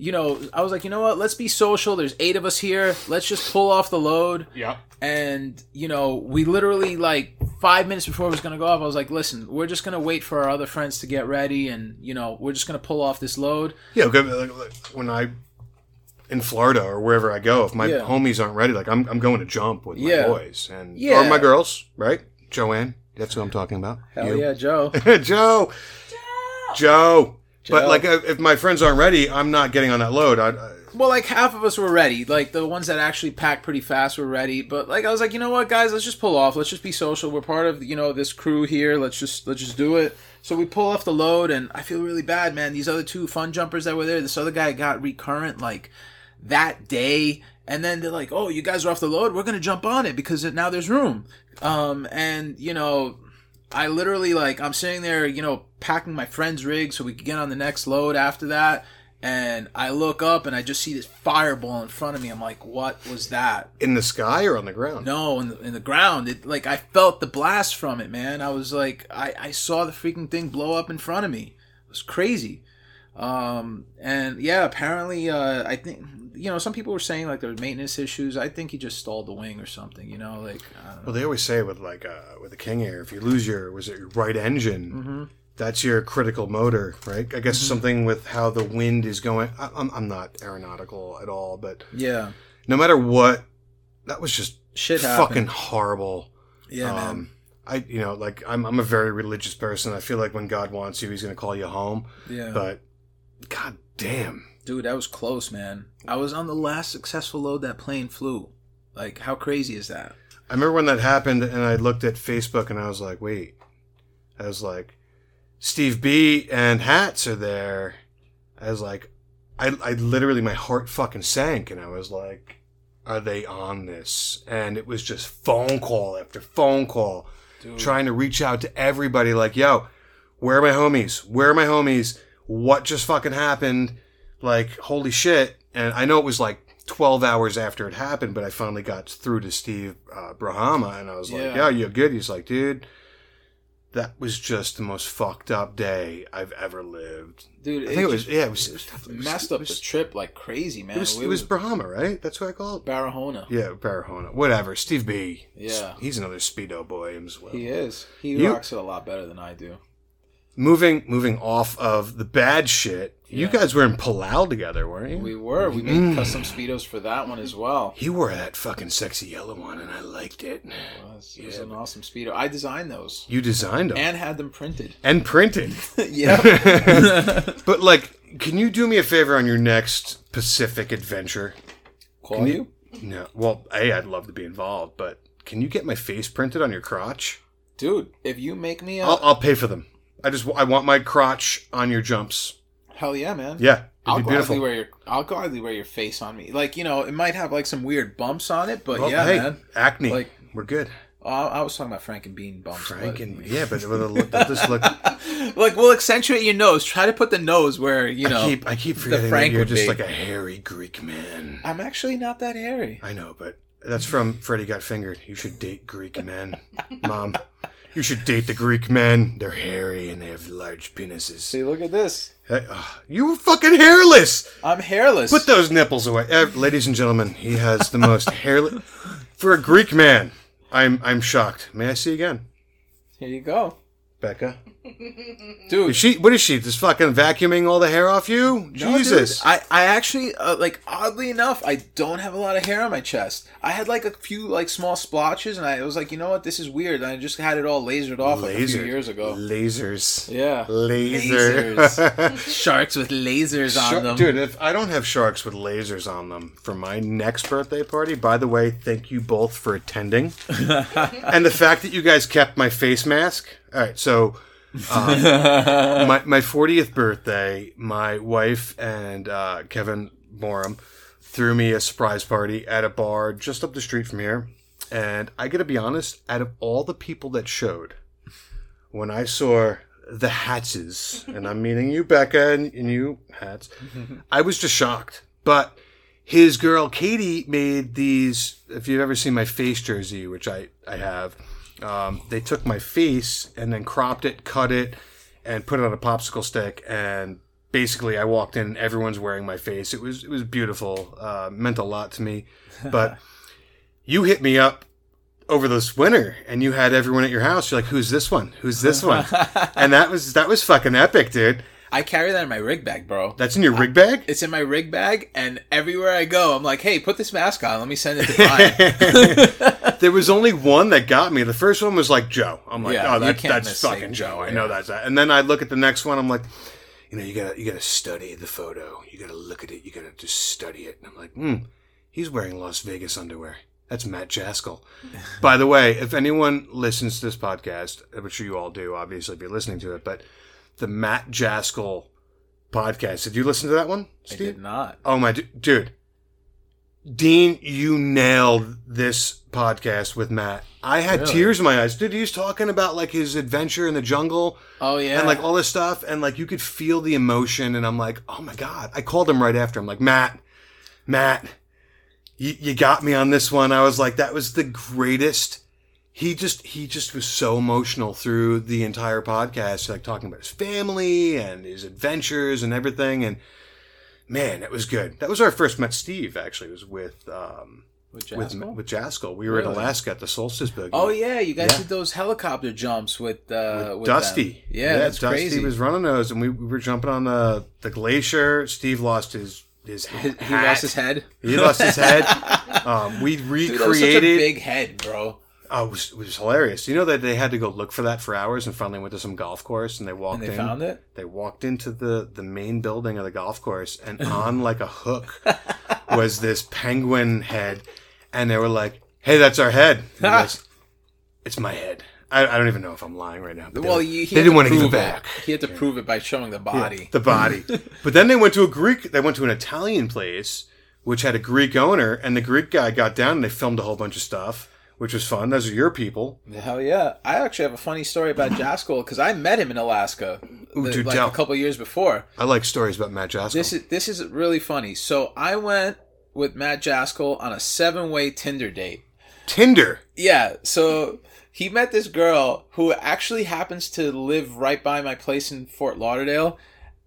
you know, I was like, you know what? Let's be social. There's eight of us here. Let's just pull off the load. Yeah. And you know, we literally like five minutes before it was gonna go off, I was like, listen, we're just gonna wait for our other friends to get ready, and you know, we're just gonna pull off this load. Yeah. Okay, like, like, when I in Florida or wherever I go, if my Yeah. homies aren't ready, like I'm I'm going to jump with my Yeah. boys and Yeah. or my girls, right? Joanne, that's who I'm talking about. Hell You. yeah, Joe. Joe. Joe. But Joe. like, uh, if my friends aren't ready, I'm not getting on that load. I, I, Well, like half of us were ready. Like the ones that actually packed pretty fast were ready. But like I was like, you know what, guys, let's just pull off. Let's just be social. We're part of you know this crew here. Let's just let's just do it. So we pull off the load, and I feel really bad, man. These other two fun jumpers that were there, this other guy got recurrent like that day, and then they're like, "Oh, you guys are off the load. We're gonna jump on it because now there's room." Um, and you know, I literally like I'm sitting there, you know, packing my friend's rig so we could get on the next load after that. And I look up and I just see this fireball in front of me. I'm like, what was that? in the sky or on the ground? No, in the, in the ground. It like I felt the blast from it, man. I was like, I, I saw the freaking thing blow up in front of me. It was crazy. Um, and yeah, apparently, uh, I think you know some people were saying like there was maintenance issues. I think he just stalled the wing or something. You know, like I don't know. Well, they always say with like uh, with the King Air, if you lose your was it your right engine, that's your critical motor, right? I guess something with how the wind is going. I, I'm I'm not aeronautical at all, but yeah, no matter what, that was just shit happened. fucking horrible. yeah, man. um, I you know like I'm I'm a very religious person. I feel like when God wants you, He's gonna call you home. Yeah, But god damn, dude, that was close, man. I was on the last successful load that plane flew. Like, how crazy is that? I remember when that happened, and I looked at Facebook, and I was like, wait, I was like, Steve B and Hats are there. I was like, I I literally my heart fucking sank, and I was like, are they on this? And it was just phone call after phone call. trying to reach out to everybody like, yo, where are my homies? Where are my homies? What just fucking happened? Like, holy shit. And I know it was like 12 hours after it happened, but I finally got through to Steve uh, Brahama and I was like, Yeah. yeah, you're good. He's like, dude, that was just the most fucked up day I've ever lived. Dude, I think it was, yeah, it was, it it was- messed up it the trip like crazy, man. it was, it was was Brahma, right? That's what I call it? Barahona. Yeah, Barahona. Whatever. Steve B. Yeah. He's another Speedo boy as well. He is. He You- rocks it a lot better than I do. moving moving off of the bad shit, you guys were in Palau together, weren't you? We were. We made Mm. custom speedos for that one as well. he wore that fucking sexy yellow one, and I liked it. It was, it was an awesome speedo. I designed those You designed them and, and had them printed. And printed, yeah. but like, can you do me a favor on your next Pacific adventure? Call you? No, well, a I'd love to be involved, but can you get my face printed on your crotch? Dude, if you make me a I'll, I'll pay for them. I just I want my crotch on your jumps. Hell yeah, man. Yeah, I'll be gladly wear your I'll gladly wear your face on me. Like, you know, it might have like some weird bumps on it, but Well, yeah, hey, man. acne, Like- we're good. Oh, I was talking about Frank and Bean bumps. Frank but- and yeah, but with a look, this look. like we'll accentuate your nose. Try to put the nose where you know. I keep I keep forgetting that Frank you're just be. like a hairy Greek man. I'm actually not that hairy. I know, but that's from Freddy Got Fingered. You should date Greek men, mom. You should date the Greek men. They're hairy and they have large penises. See, look at this. Hey, ah, you were fucking hairless. I'm hairless. Put those nipples away, Eh, ladies and gentlemen. He has the most hairless for a Greek man. I'm I'm shocked. May I see again, Here you go, Becca? Dude. Is she? What is she? Just fucking vacuuming all the hair off you? No, Jesus! dude, I, I actually uh, like oddly enough, I don't have a lot of hair on my chest. I had like a few like small splotches, and I was like, you know what, this is weird. And I just had it all lasered off like a few years ago. Lasers. Yeah, Laser. sharks with lasers on Shark- them. Dude, if I don't have sharks with lasers on them for my next birthday party, by the way, thank you both for attending. and the fact that you guys kept my face mask. All right, so um, my my 40th birthday, my wife and uh, Kevin Borum threw me a surprise party at a bar just up the street from here. And I got to be honest, out of all the people that showed, when I saw the Hatses, and I'm meaning you, Becca, and, and you, Hats, I was just shocked. But his girl Katie made these. If you've ever seen my face jersey, which I I have, um, they took my face and then cropped it, cut it, and put it on a popsicle stick. And basically, I walked in, and everyone's wearing my face. It was it was beautiful. Uh, meant a lot to me. But you hit me up over this winter and you had everyone at your house you're like who's this one who's this one and that was that was fucking epic dude I carry that in my rig bag, bro. that's in your rig bag It's in my rig bag, and everywhere I go, I'm like, "Hey, put this mask on. Let me send it to Brian." there was only one that got me the first one was like joe i'm like Yeah, oh that, that's fucking joe i yeah. know that's that and then i look at the next one i'm like you know you gotta you gotta study the photo you gotta look at it you gotta just study it and i'm like hmm he's wearing las vegas underwear that's Matt Jaskell. By the way, if anyone listens to this podcast, I'm sure you all do, obviously, if you're listening to it, but the Matt Jaskell podcast, did you listen to that one, Steve? I did not. Oh my d- dude, Dean, you nailed this podcast with Matt. I had Really? tears in my eyes, dude. He was talking about like his adventure in the jungle Oh yeah, and like all this stuff, and like you could feel the emotion. And I'm like, oh my god! I called him right after. I'm like, Matt, Matt, you, you got me on this one. I was like, that was the greatest he just he just was so emotional through the entire podcast, like talking about his family and his adventures and everything. And man, it was good. That was our first met Steve. Actually, it was with um, With with Jaskol? with Jaskell. We were in Alaska at the Solstice Boogie. Oh yeah, you guys Yeah. did those helicopter jumps with uh with Dusty. them. Yeah, that's Dusty crazy. was running those, and we, we were jumping on the the glacier. Steve lost his his, His- he lost his head. He lost his head. Um, we Dude, that was such a recreated. big head, bro. Oh, it was, it was hilarious. You know that they had to go look for that for hours, and finally went to some golf course, and they walked And they in. found it. They walked into the the main building of the golf course, and on like a hook was this penguin head, and they were like, "Hey, that's our head." And he goes, it's my head. I, I don't even know if I'm lying right now. Well, they, you, they didn't want to give it back. He had to prove it by showing the body. the body. but then they went to a Greek. They went to an Italian place which had a Greek owner, and the Greek guy got down and they filmed a whole bunch of stuff, which was fun. Those are your people. Hell yeah! I actually have a funny story about Jaskol because I met him in Alaska, Ooh, the- dude, like tell. a couple years before. I like stories about Matt Jaskell. This is this is really funny. So I went with Matt Jaskol on a seven way Tinder date. Tinder. Yeah, so he met this girl who actually happens to live right by my place in Fort Lauderdale,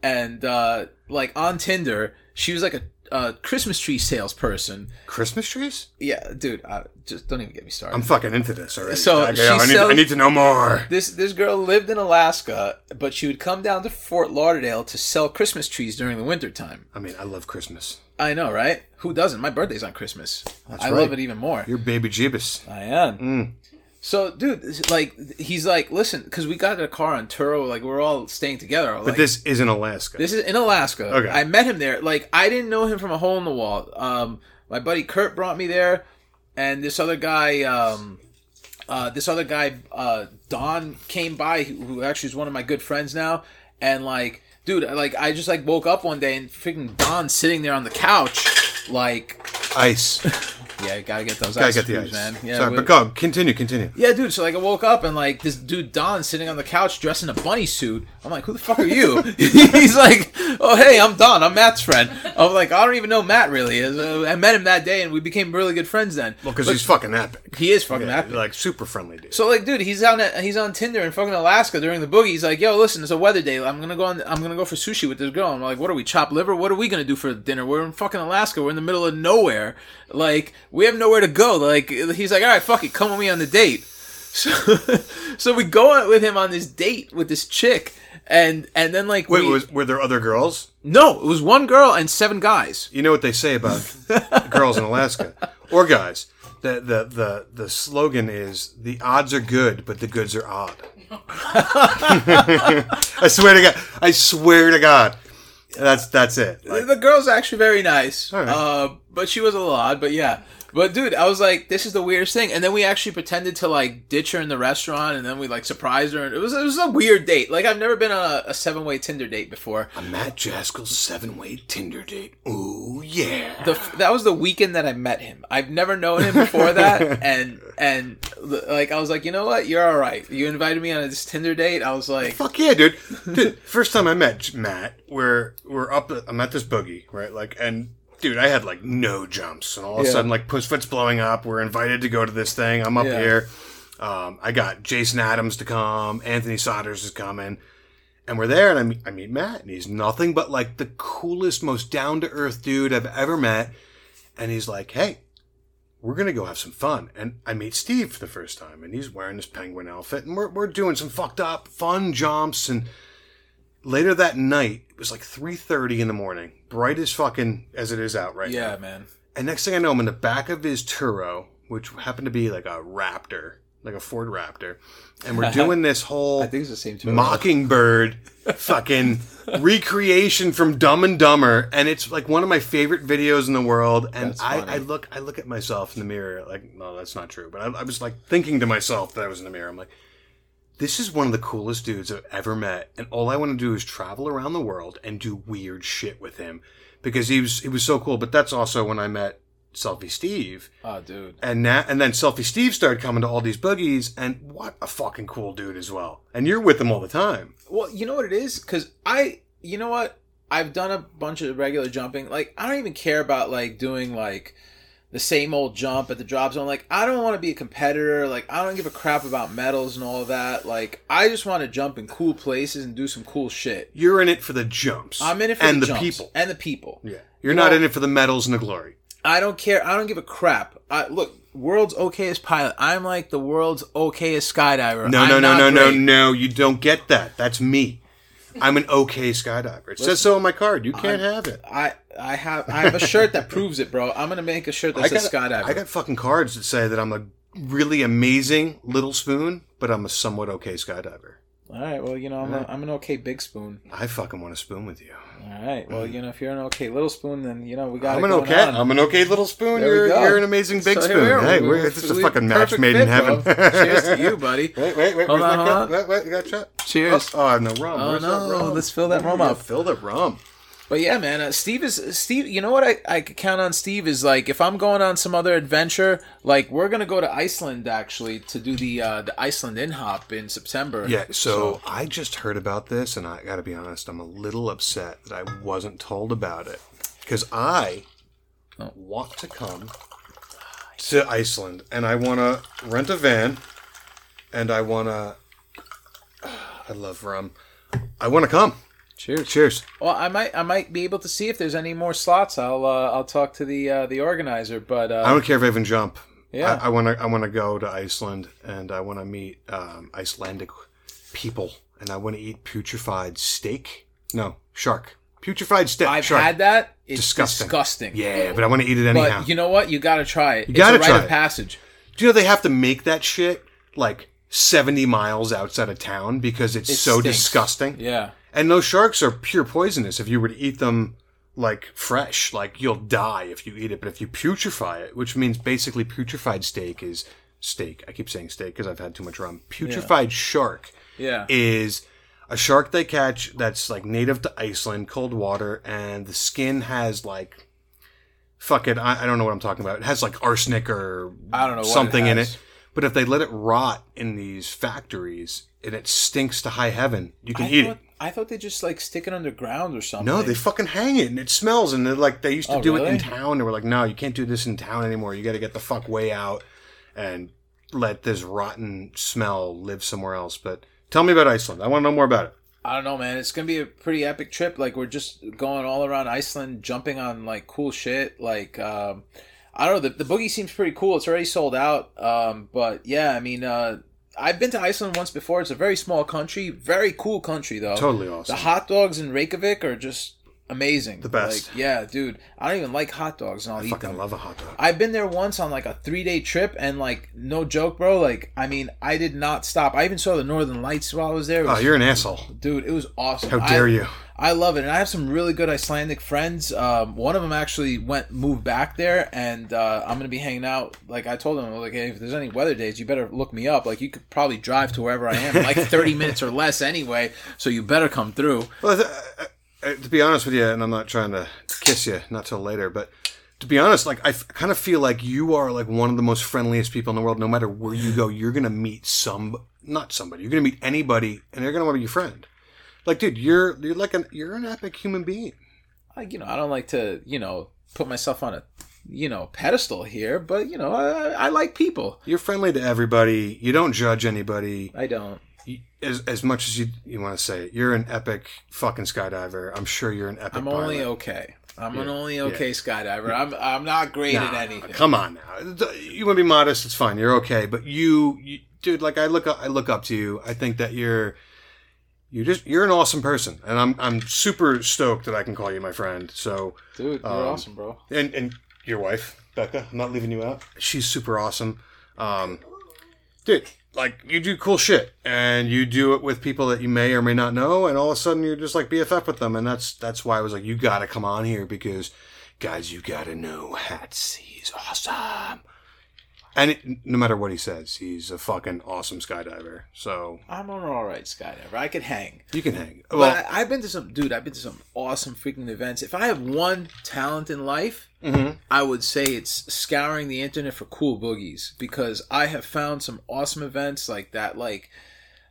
and uh, like on Tinder, she was like a, a Christmas tree salesperson. Christmas trees? Yeah, dude, uh, just don't even get me started. I'm fucking into this already. So I, I, need, sells- I need to know more. this this girl lived in Alaska, but she would come down to Fort Lauderdale to sell Christmas trees during the winter time. I mean, I love Christmas. I know, right? Who doesn't? My birthday's on Christmas. I right. love it even more. You're baby Jeebus. I am. So, dude, like he's like, listen, because we got in a car on Turo, like we're all staying together. But this isn't Alaska. this is in Alaska. Okay. I met him there. Like I didn't know him from a hole in the wall. Um, my buddy Kurt brought me there, and this other guy, um, uh, this other guy, uh, Don came by, who who actually is one of my good friends now, and like, dude, like I just like woke up one day and freaking Don sitting there on the couch, like, ice. yeah, gotta get those Gotta ice get the cubes, ice. man. Yeah, Sorry, we- but go. Continue, continue. yeah, dude. So like, I woke up and like this dude Don sitting on the couch dressed in a bunny suit. I'm like, who the fuck are you? He's like, oh hey, I'm Don. I'm Matt's friend. I'm like, I don't even know Matt really. Uh, I met him that day and we became really good friends then. Well, because he's fucking epic. he is fucking Yeah, epic. like super friendly dude. So like, dude, he's on he's on Tinder in fucking Alaska during the boogie. He's like, yo, listen, it's a weather day. I'm gonna go on. I'm gonna go for sushi with this girl. I'm like, what are we chop liver? What are we gonna do for dinner? We're in fucking Alaska. We're in the middle of nowhere. Like we have nowhere to go. Like he's like, all right, fuck it, come with me on the date. So so we go out with him on this date with this chick. And and then like Wait, we, was, were there other girls? no, it was one girl and seven guys. You know what they say about girls in Alaska or guys? The, the the the slogan is the odds are good, but the goods are odd. I swear to God. I swear to God. That's that's it. Like, the girl's actually very nice. Right. Uh, but she was a little odd. But yeah. But dude, I was like, this is the weirdest thing. And then we actually pretended to like ditch her in the restaurant, and then we like surprised her. And it was it was a weird date. Like I've never been on a, a seven way Tinder date before. a Matt Jaskell seven way Tinder date. Ooh yeah. The that was the weekend that I met him. I've never known him before that, and and like I was like, you know what, you're all right. You invited me on this Tinder date. I was like, Fuck yeah, dude. Dude, first time I met Matt, we're we're up. I'm at this boogie, right? Like, and dude, I had like no jumps, and all of a Yeah. sudden, like Pussfoot's blowing up. We're invited to go to this thing. I'm up Yeah. here. Um, I got Jason Adams to come. Anthony Sodders is coming. And we're there, and I meet, I meet Matt, and he's nothing but like the coolest, most down to earth dude I've ever met. And he's like, "Hey, we're gonna go have some fun." And I meet Steve for the first time, and he's wearing this penguin outfit, and we're we're doing some fucked up fun jumps. And later that night, it was like three thirty in the morning, bright as fucking as it is out right now. yeah, man. And next thing I know, I'm in the back of his Turo, which happened to be like a Raptor, like a Ford Raptor, and we're doing this whole I think it's the same. Mockingbird fucking recreation from Dumb and Dumber, and it's like one of my favorite videos in the world. And I. I look, I look at myself in the mirror, like, no, that's not true. But I, I was like thinking to myself that I was in the mirror. I'm like, this is one of the coolest dudes I've ever met, and all I want to do is travel around the world and do weird shit with him because he was he was so cool. But that's also when I met Selfie Steve, Oh, dude. and now and then Selfie Steve started coming to all these boogies, and what a fucking cool dude as well. And you're with him all the time. Well, you know what it is? Because I, you know what? I've done a bunch of regular jumping. Like, I don't even care about like doing like, the same old jump at the drop zone. Like I don't want to be a competitor. Like I don't give a crap about medals and all that. Like I just want to jump in cool places and do some cool shit. You're in it for the jumps. I'm in it for and the, the, people. and the people. Yeah. You're You not know- in it for the medals and the glory. I don't care. I don't give a crap. I, look, world's okayest pilot. I'm like the world's okayest skydiver. No, I'm no, no, no, no, great. no. You don't get that. That's me. I'm an okay skydiver. It says so on my card. You can't have it. I I have I have a shirt that proves it, bro. I'm gonna make a shirt that I says got, skydiver. I got fucking cards that say that I'm a really amazing little spoon, but I'm a somewhat okay skydiver. All right. Well, you know, I'm, a, I'm an okay big spoon. I fucking want to spoon with you. All right. Well, you know, if you're an okay little spoon, then you know we got. I'm an okay. on. I'm an okay little spoon. You're go. you're an amazing big So spoon. we. Hey, We- we're, we- this is a fucking match made in heaven. Cheers to you, buddy. Wait, wait, wait. Hold on, hold on. Wait, wait, you got a shot? Cheers. Oh, I have no rum. Oh, Where's no. rum? Let's fill that rum up. Fill the rum. But yeah, man, uh, Steve is Steve. You know what I I could count on Steve is like if I'm going on some other adventure, like we're gonna go to Iceland actually to do the uh, the Iceland in hop in September. Yeah, so I just heard about this, and I got to be honest, I'm a little upset that I wasn't told about it because I Oh. want to come to Iceland, and I want to rent a van, and I want to. I love rum. I want to come. Cheers. Cheers. Well, I might I might be able to see if there's any more slots. I'll uh, I'll talk to the uh, the organizer. But uh, I don't care if I even jump. Yeah. I want to. I want to go to Iceland, and I want to meet um, Icelandic people, and I want to eat putrefied steak. No, shark. Putrefied steak. I've shark. had that. It's Disgusting. disgusting. Yeah, but I want to eat it anyhow. But you know what? You got to try it. You gotta it's a rite try of it. passage. Do you know they have to make that shit like seventy miles outside of town because it's It so stinks. disgusting? Yeah. And those sharks are pure poisonous. If you were to eat them like fresh, like you'll die if you eat it. But if you putrefy it, which means basically putrefied steak is steak. I keep saying steak because I've had too much rum. Putrefied shark Yeah. is a shark they catch that's like native to Iceland, cold water, and the skin has like fuck it, I, I don't know what I'm talking about. It has like arsenic or I don't know what it something in it. But if they let it rot in these factories and it stinks to high heaven, you can I eat thought, it. I thought they just like stick it underground or something. No, they fucking hang it and it smells. And they're like, they used to Oh, do it in really? town. They were like, no, you can't do this in town anymore. You got to get the fuck way out and let this rotten smell live somewhere else. But tell me about Iceland. I want to know more about it. I don't know, man. It's gonna be a pretty epic trip. Like we're just going all around Iceland, jumping on like cool shit. Like um, I don't know. The, the boogie seems pretty cool. It's already sold out. Um, but yeah, I mean, uh, I've been to Iceland once before. It's a very small country, very cool country though. Totally awesome. The hot dogs in Reykjavik are just amazing. The best. Like, yeah, dude. I don't even like hot dogs, and I'll I eat fucking them. love a hot dog. I've been there once on like a three day trip, and like no joke, bro. Like I mean, I did not stop. I even saw the Northern Lights while I was there. It Oh, you're an asshole. dude it was awesome How dare I- you? I love it and i have some really good icelandic friends um, one of them actually went moved back there and uh, i'm gonna be hanging out like i told them like hey if there's any weather days you better look me up like you could probably drive to wherever i am like 30 minutes or less anyway so you better come through Well, th- to be honest with you, and I'm not trying to kiss you, not till later, but to be honest, like I f- kind of feel like you are like one of the most friendliest people in the world. No matter where you go, you're gonna meet some, not somebody. You're gonna meet anybody, and they're gonna want to be your friend. Like, dude, you're you're like an you're an epic human being. like you know i don't like to you know put myself on a you know pedestal here but you know i, I like people You're friendly to everybody. You don't judge anybody. i don't You, as as much as you you want to say, it, you're an epic fucking skydiver. I'm sure you're an epic. i'm only pilot. okay i'm an only okay skydiver i'm i'm not great Nah, at anything Come on now. Uh, you want to be modest? It's fine. You're okay. But you, you, dude, like I look up, I look up to you. I think that you're, you're just, you're an awesome person, and I'm, I'm super stoked that I can call you my friend. So, dude you're Um, awesome bro and and your wife, Becca, I'm not leaving you out. She's super awesome. Um, dude, like you do cool shit, and you do it with people that you may or may not know, and all of a sudden you're just like BFF with them, and that's that's why I was like, you got to come on here because, guys, you got to know Hatsy is awesome. And it, no matter what he says, he's a fucking awesome skydiver. So I'm an alright skydiver. I could hang. you can hang. But Well, I, I've been to some, dude. I've been to some awesome freaking events. If I have one talent in life, Mhm. I would say it's scouring the internet for cool boogies because I have found some awesome events like that. Like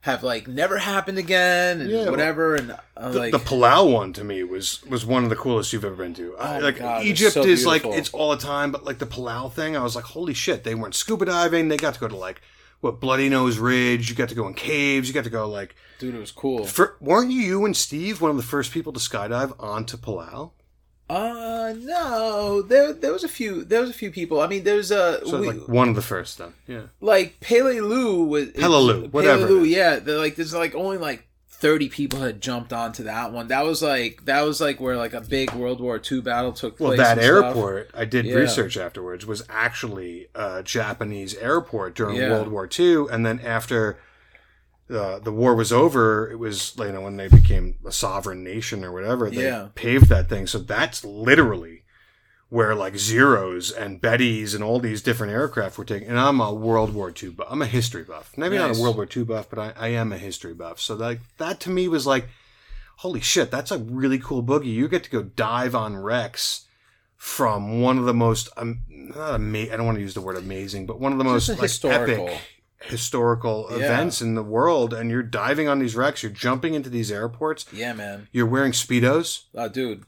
have like never happened again and Yeah, whatever. And uh, The, like the Palau one to me was was one of the coolest you've ever been to. I- Oh like God, Egypt so is like it's all the time, but like the Palau thing, I was like, holy shit! They weren't scuba diving. They got to go to like what Bloody Nose Ridge. You got to go in caves. You got to go like. dude, it was cool. For, weren't you, you and Steve one of the first people to skydive onto Palau? Uh no, there there was a few there was a few people. I mean, there was a So we- like one of the first then. Yeah. like Pele Lou was Peleliu, whatever. Peleliu, yeah. they're like there's like only like thirty people had jumped onto that one. That was like that was like where like a big World War II battle took place. Well, that airport, I did Yeah. research afterwards, was actually a Japanese airport during Yeah. World War II, and then after uh, the war was over, it was you know when they became a sovereign nation or whatever, they Yeah. paved that thing. So that's literally where like Zeros and Bettys and all these different aircraft were taken. And I'm a World War II buff. I'm a history buff. Maybe not a World War II buff, but I, I am a history buff. So that that to me was like, holy shit, that's a really cool boogie. You get to go dive on wrecks from one of the most um, not ama- I don't want to use the word amazing, but one of the most like, historical. epic historical Yeah. events in the world. And you're diving on these wrecks. You're jumping into these airports. Yeah, man. You're wearing speedos. Oh, dude.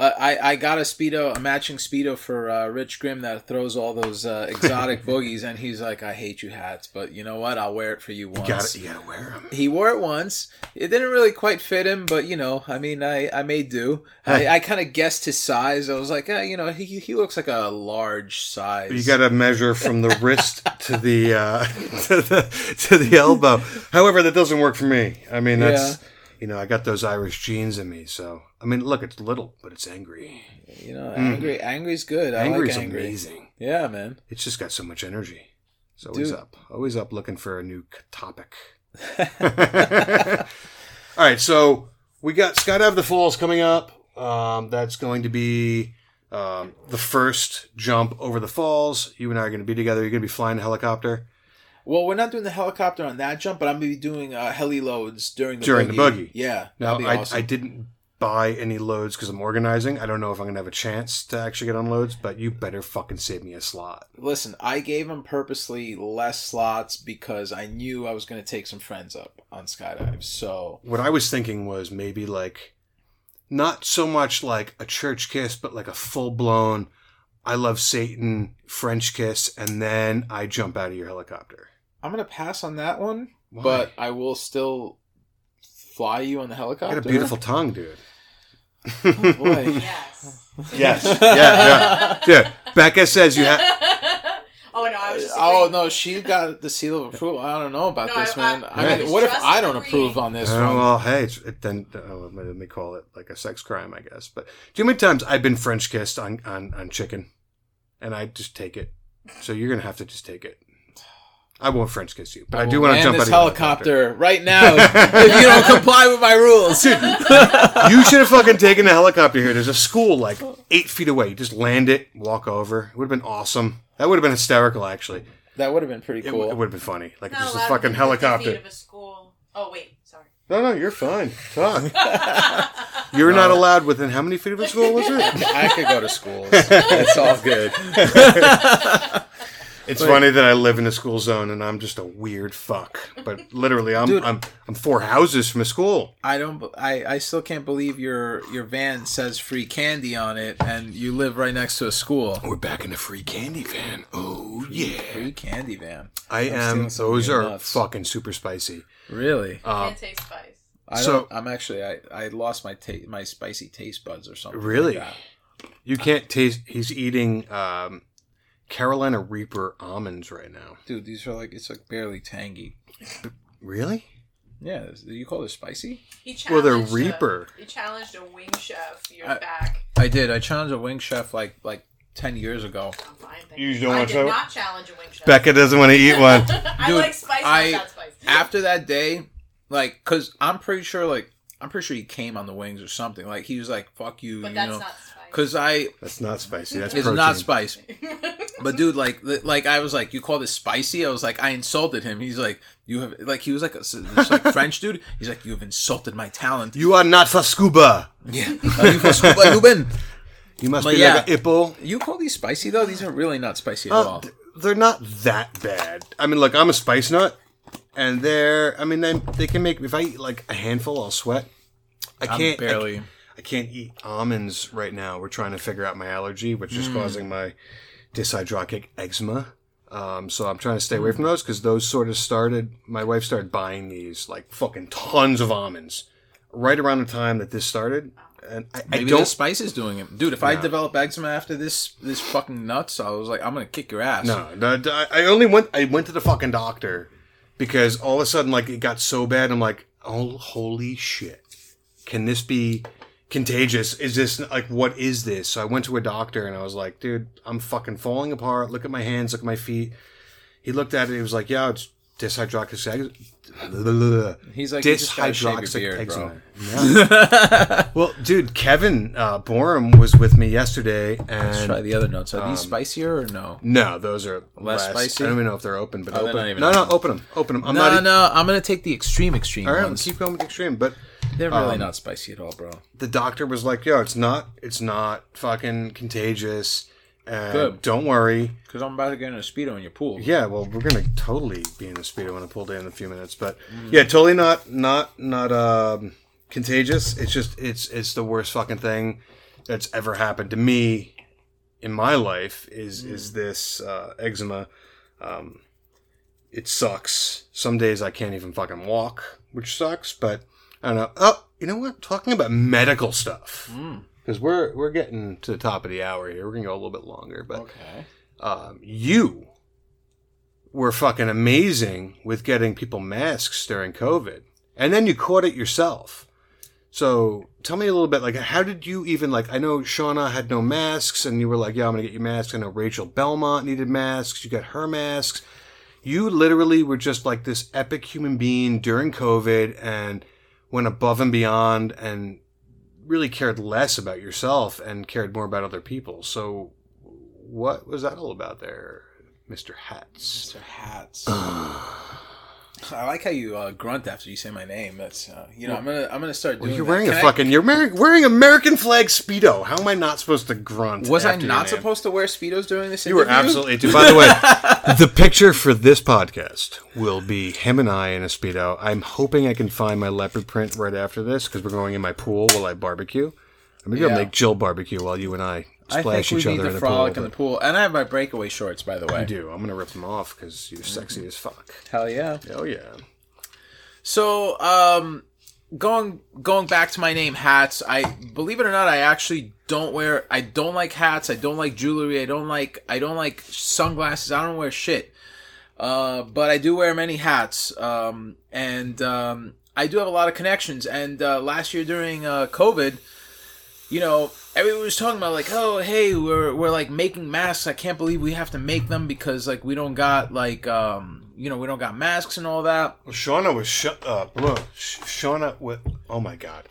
Uh, I, I got a speedo, a matching speedo for uh, Rich Grimm that throws all those uh, exotic boogies, and he's like, "I hate you hats, but you know what? I'll wear it for you once." You got You gotta wear them. He wore it once. It didn't really quite fit him, but you know, I mean, I, I made do. I, I kind of guessed his size. I was like, eh, you know, he, he looks like a large size. You got to measure from the wrist to the uh, to the to the elbow. However, that doesn't work for me. I mean, that's you know, I got those Irish genes in me. So I mean, look, it's little, but it's angry. you know, angry. Angry's good. I Angry's like angry. amazing. Yeah, man. It's just got so much energy. It's always Dude. up, always up, looking for a new topic. All right, so we got Skydive the Falls coming up. Um, that's going to be um, the first jump over the falls. You and I are going to be together. You're going to be flying a helicopter. Well, we're not doing the helicopter on that jump, but I'm gonna be doing uh, heli loads during the During the buggy. buggy. Yeah, Now, I, awesome. I didn't buy any loads because I'm organizing. I don't know if I'm going to have a chance to actually get on loads, but you better fucking save me a slot. Listen, I gave him purposely less slots because I knew I was going to take some friends up on skydive. So What I was thinking was maybe like not so much like a church kiss, but like a full blown I love Satan French kiss, and then I jump out of your helicopter. I'm going to pass on that one, Why? but I will still fly you on the helicopter. You helicopter. got a beautiful tongue, dude. Oh, boy. Yes. Yes. Yeah, yeah. Yeah. Becca says you have. oh no, I was just. Oh no, she got the seal of approval. I don't know about No, this, I- man. I- I, I mean, was what if just I don't agreeing. approve on this Oh, one? well, hey, it's, it, then oh, let me call it like a sex crime, I guess. But do you know how many times I've been French kissed on, on, on chicken, and I just take it. So you're gonna have to just take it. I won't French kiss you, but I, do oh, want to jump this out of your helicopter right now if you don't comply with my rules. You should have fucking taken a helicopter here. There's a school like eight feet away. You just land it, walk over. It would have been awesome. That would have been hysterical, actually. that would have been pretty It, cool. w- it would have been funny. Like Not just a allowed fucking within 50 helicopter. feet of a school. Oh wait, sorry. No, no, you're fine. Talk. You're not allowed within how many feet of a school was it? I could go to school. It's all good. It's funny that I live in a school zone and I'm just a weird fuck. But literally, I'm Dude. I'm I'm four houses from a school. I don't. I, I still can't believe your your van says free candy on it, and you live right next to a school. We're back in the free candy van. Oh yeah, Free candy van. I I'm am. stealing Those are nuts. fucking super spicy. Really? I can't taste spice. I so- don't, I'm actually. I, I lost my ta- my spicy taste buds or something. Really? Like that. You can't taste. He's eating um, Carolina Reaper almonds right now. Dude, these are like it's like barely tangy. Really? Yeah, you call it spicy? He Well, they're challenged a- Reaper. he challenged a wing chef years I- back. I did. I challenged a wing chef like like ten years ago. I'm fine. thank You don't I want did to- not challenge a wing chef. Becca doesn't want to eat one. I Dude, like spice, I- not that spice. After that day, like, cause I'm pretty sure, like, I'm pretty sure he came on the wings or something. Like, he was like, "Fuck you," but you that's know. not spice. Cause I, That's not spicy. That's it's protein. not spice. But dude, like, like I was like, you call this spicy? I was like, I insulted him. He's like, you have, like, he was like, a, this like French dude. He's like, you have insulted my talent. You are not for scuba. Yeah, Are you for scuba Lubin? You must But be yeah. like a hippo. You call these spicy though? These are really not spicy at Uh, all. th- they're not that bad. I mean, look, I'm a spice nut, and they're I mean they they can make if I eat like a handful, I'll sweat. I can't I- barely. I can't eat almonds right now. We're trying to figure out my allergy, which is causing my dyshydrotic eczema. Um, so I'm trying to stay away from those because those sort of started. My wife started buying these like fucking tons of almonds right around the time that this started, and I, I Maybe don't. the spice is doing it, dude. If I develop eczema after this, this fucking nuts, I was like, I'm gonna kick your ass. No, no, no, I only went. I went to the fucking doctor because all of a sudden, like, it got so bad. I'm like, oh, holy shit! Can this be contagious? Is this like what is this? So I went to a doctor and I was like, dude, I'm fucking falling apart. Look at my hands. Look at my feet. He looked at it. He was like, yeah, it's dyshydroxic. He's like, you just gotta shave your dyshydroxic beard, eczema. Yeah. well, dude, Kevin uh, Borum was with me yesterday, Let's try the other nuts. Are Um, these spicier or no? no, those are Less spicy? I don't even know if they're open, but oh, open. even no, no, open. them, open them. I'm no, not. e- no. I'm gonna take the extreme, extreme All right, keep going with extreme. But They're really um, not spicy at all, bro. the doctor was like, "Yo, it's not. It's not fucking contagious. And Good. Don't worry. Because I'm about to get in a speedo in your pool. Yeah, well, we're gonna totally be in a speedo in a pool day in a few minutes, but Mm. yeah, totally not not not um, contagious. It's just it's it's the worst fucking thing that's ever happened to me in my life. Is Mm. is this uh, eczema? Um, it sucks. Some days I can't even fucking walk, which sucks. But I don't know. Oh, you know what? Talking about medical stuff Mm. because we're we're getting to the top of the hour here. We're gonna go a little bit longer, but Okay. um, you were fucking amazing with getting people masks during COVID, and then you caught it yourself. So tell me a little bit, like, how did you even like? I know Shauna had no masks, and you were like, "Yeah, I'm gonna get you masks." I know Rachel Belmont needed masks. You got her masks. You literally were just like this epic human being during COVID, and went above and beyond, and really cared less about yourself and cared more about other people. So what was that all about there, Mr. Hats? Mr. Hats. I like how you uh, grunt after you say my name. That's uh, you know I'm gonna I'm gonna start doing. You're that. wearing a Can I- fucking you're wearing, wearing American flag speedo. How am I not supposed to grunt? Was I after your not name? supposed to wear speedos during this? You were interview? absolutely. Dude, by the way, the picture for this podcast will be him and I in a speedo. I'm hoping I can find my leopard print right after this because we're going in my pool while I barbecue. I'm gonna Yeah. make Jill barbecue while you and I splash think each we other need in to the pool. frolic in the pool, and I have my breakaway shorts, by the way. I do. I'm gonna rip them off because you're sexy as fuck. Hell yeah! Oh yeah. So, um, going going back to my name, hats. I believe it or not, I actually don't wear. I don't like hats. I don't like jewelry. I don't like. I don't like sunglasses. I don't wear shit. Uh, but I do wear many hats. Um, and um, I do have a lot of connections. And uh, last year during uh, COVID, you know, everyone was talking about like, oh, hey, we're we're like making masks. I can't believe we have to make them because like we don't got like um, you know, we don't got masks and all that. Well, Shauna was shut up. Look, Shauna with oh my god.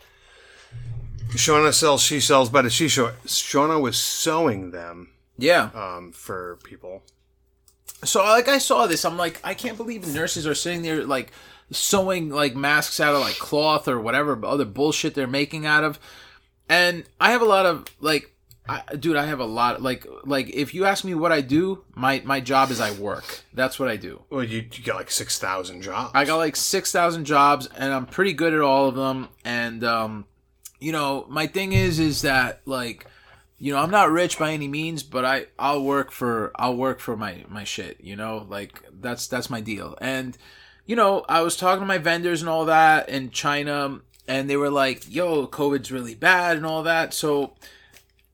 Shauna sells she sells by the seashore. Shauna was sewing them Yeah. um, for people. So like I saw this, I'm like, I can't believe nurses are sitting there like sewing like masks out of like cloth or whatever other bullshit they're making out of. And I have a lot of like, I, dude, I have a lot like like if you ask me what I do, my my job is I work. That's what I do. Well, you, you got like six thousand jobs. I got like six thousand jobs, and I'm pretty good at all of them. And um, you know, my thing is, is that like, you know, I'm not rich by any means, but I I'll work for I'll work for my my shit. You know, like that's that's my deal. And you know, I was talking to my vendors and all that in China, and they were like, "Yo, COVID's really bad and all that." So,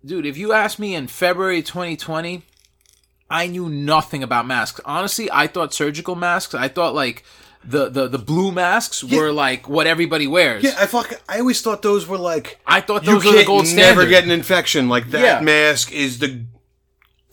dude, if you asked me in February 2020. I knew nothing about masks. Honestly, I thought surgical masks. I thought like the the, the blue masks were like what everybody wears. yeah, I fuck. I always thought those were like I thought you those were the gold never get an infection. Like that Yeah. mask is the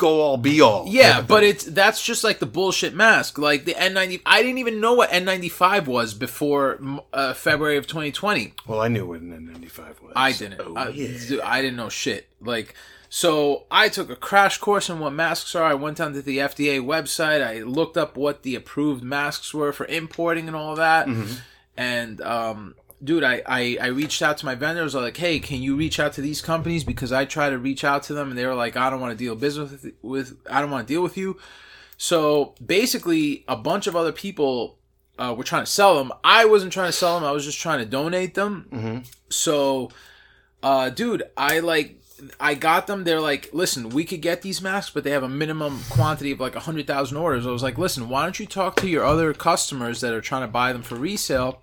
go all be all. yeah, but it's that's just like the bullshit mask. Like the N90. I didn't even know what N95 was before uh, February of 2020. well, I knew what an N95 was. I didn't. Oh, I, yeah. dude, I didn't know shit. Like, so I took a crash course on what masks are. I went down to the FDA website. I looked up what the approved masks were for importing and all that. Mm-hmm. And, um, dude, I, I, I reached out to my vendors. I was like, hey, can you reach out to these companies? Because I tried to reach out to them and they were like, I don't want to deal business with, with I don't want to deal with you. So basically, a bunch of other people uh, were trying to sell them. I wasn't trying to sell them. I was just trying to donate them. So, uh, dude, I like I got them. They're like, listen, we could get these masks, but they have a minimum quantity of like hundred thousand orders. I was like, listen, why don't you talk to your other customers that are trying to buy them for resale,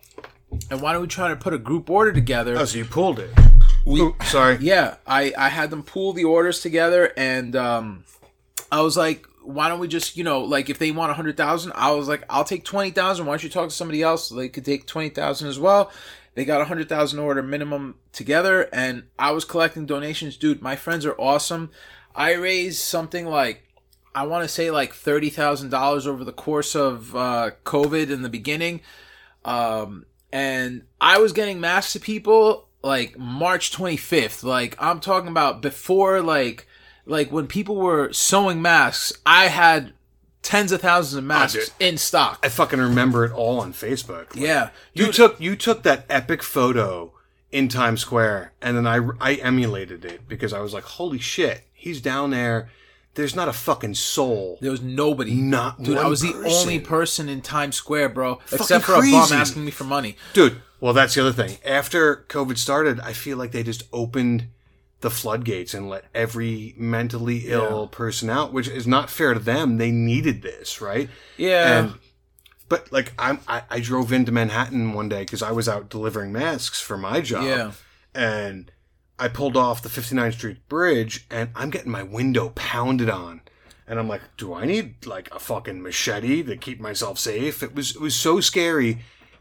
and why don't we try to put a group order together? Oh, so you pulled it. Ooh, sorry. Yeah, I I had them pool the orders together, and um, I was like, why don't we just you know like if they want a hundred thousand, I was like, I'll take twenty thousand. Why don't you talk to somebody else? So They could take twenty thousand as well. They got a hundred thousand order minimum together, and I was collecting donations. Dude, my friends are awesome. I raised something like I want to say like thirty thousand dollars over the course of uh, COVID in the beginning, um, and I was getting masks to people like March twenty fifth. Like I'm talking about before like like when people were sewing masks. I had tens of thousands of masks in stock. I fucking remember it all on Facebook. Like, Yeah, You took you took that epic photo in Times Square, and then I I emulated it because I was like, holy shit, he's down there. There's not a fucking soul. There was nobody. Not Dude, I was the only person in Times Square, bro. except for a crazy. bum asking me for money. Dude, well, that's the other thing. After COVID started, I feel like they just opened the floodgates and let every mentally ill person out, which is not fair to them. They needed this, right? Yeah. And, but like, I'm, I, I drove into Manhattan one day because I was out delivering masks for my job. Yeah. And I pulled off the 59th Street Bridge and I'm getting my window pounded on. And I'm like, do I need like a fucking machete to keep myself safe? It was it was so scary.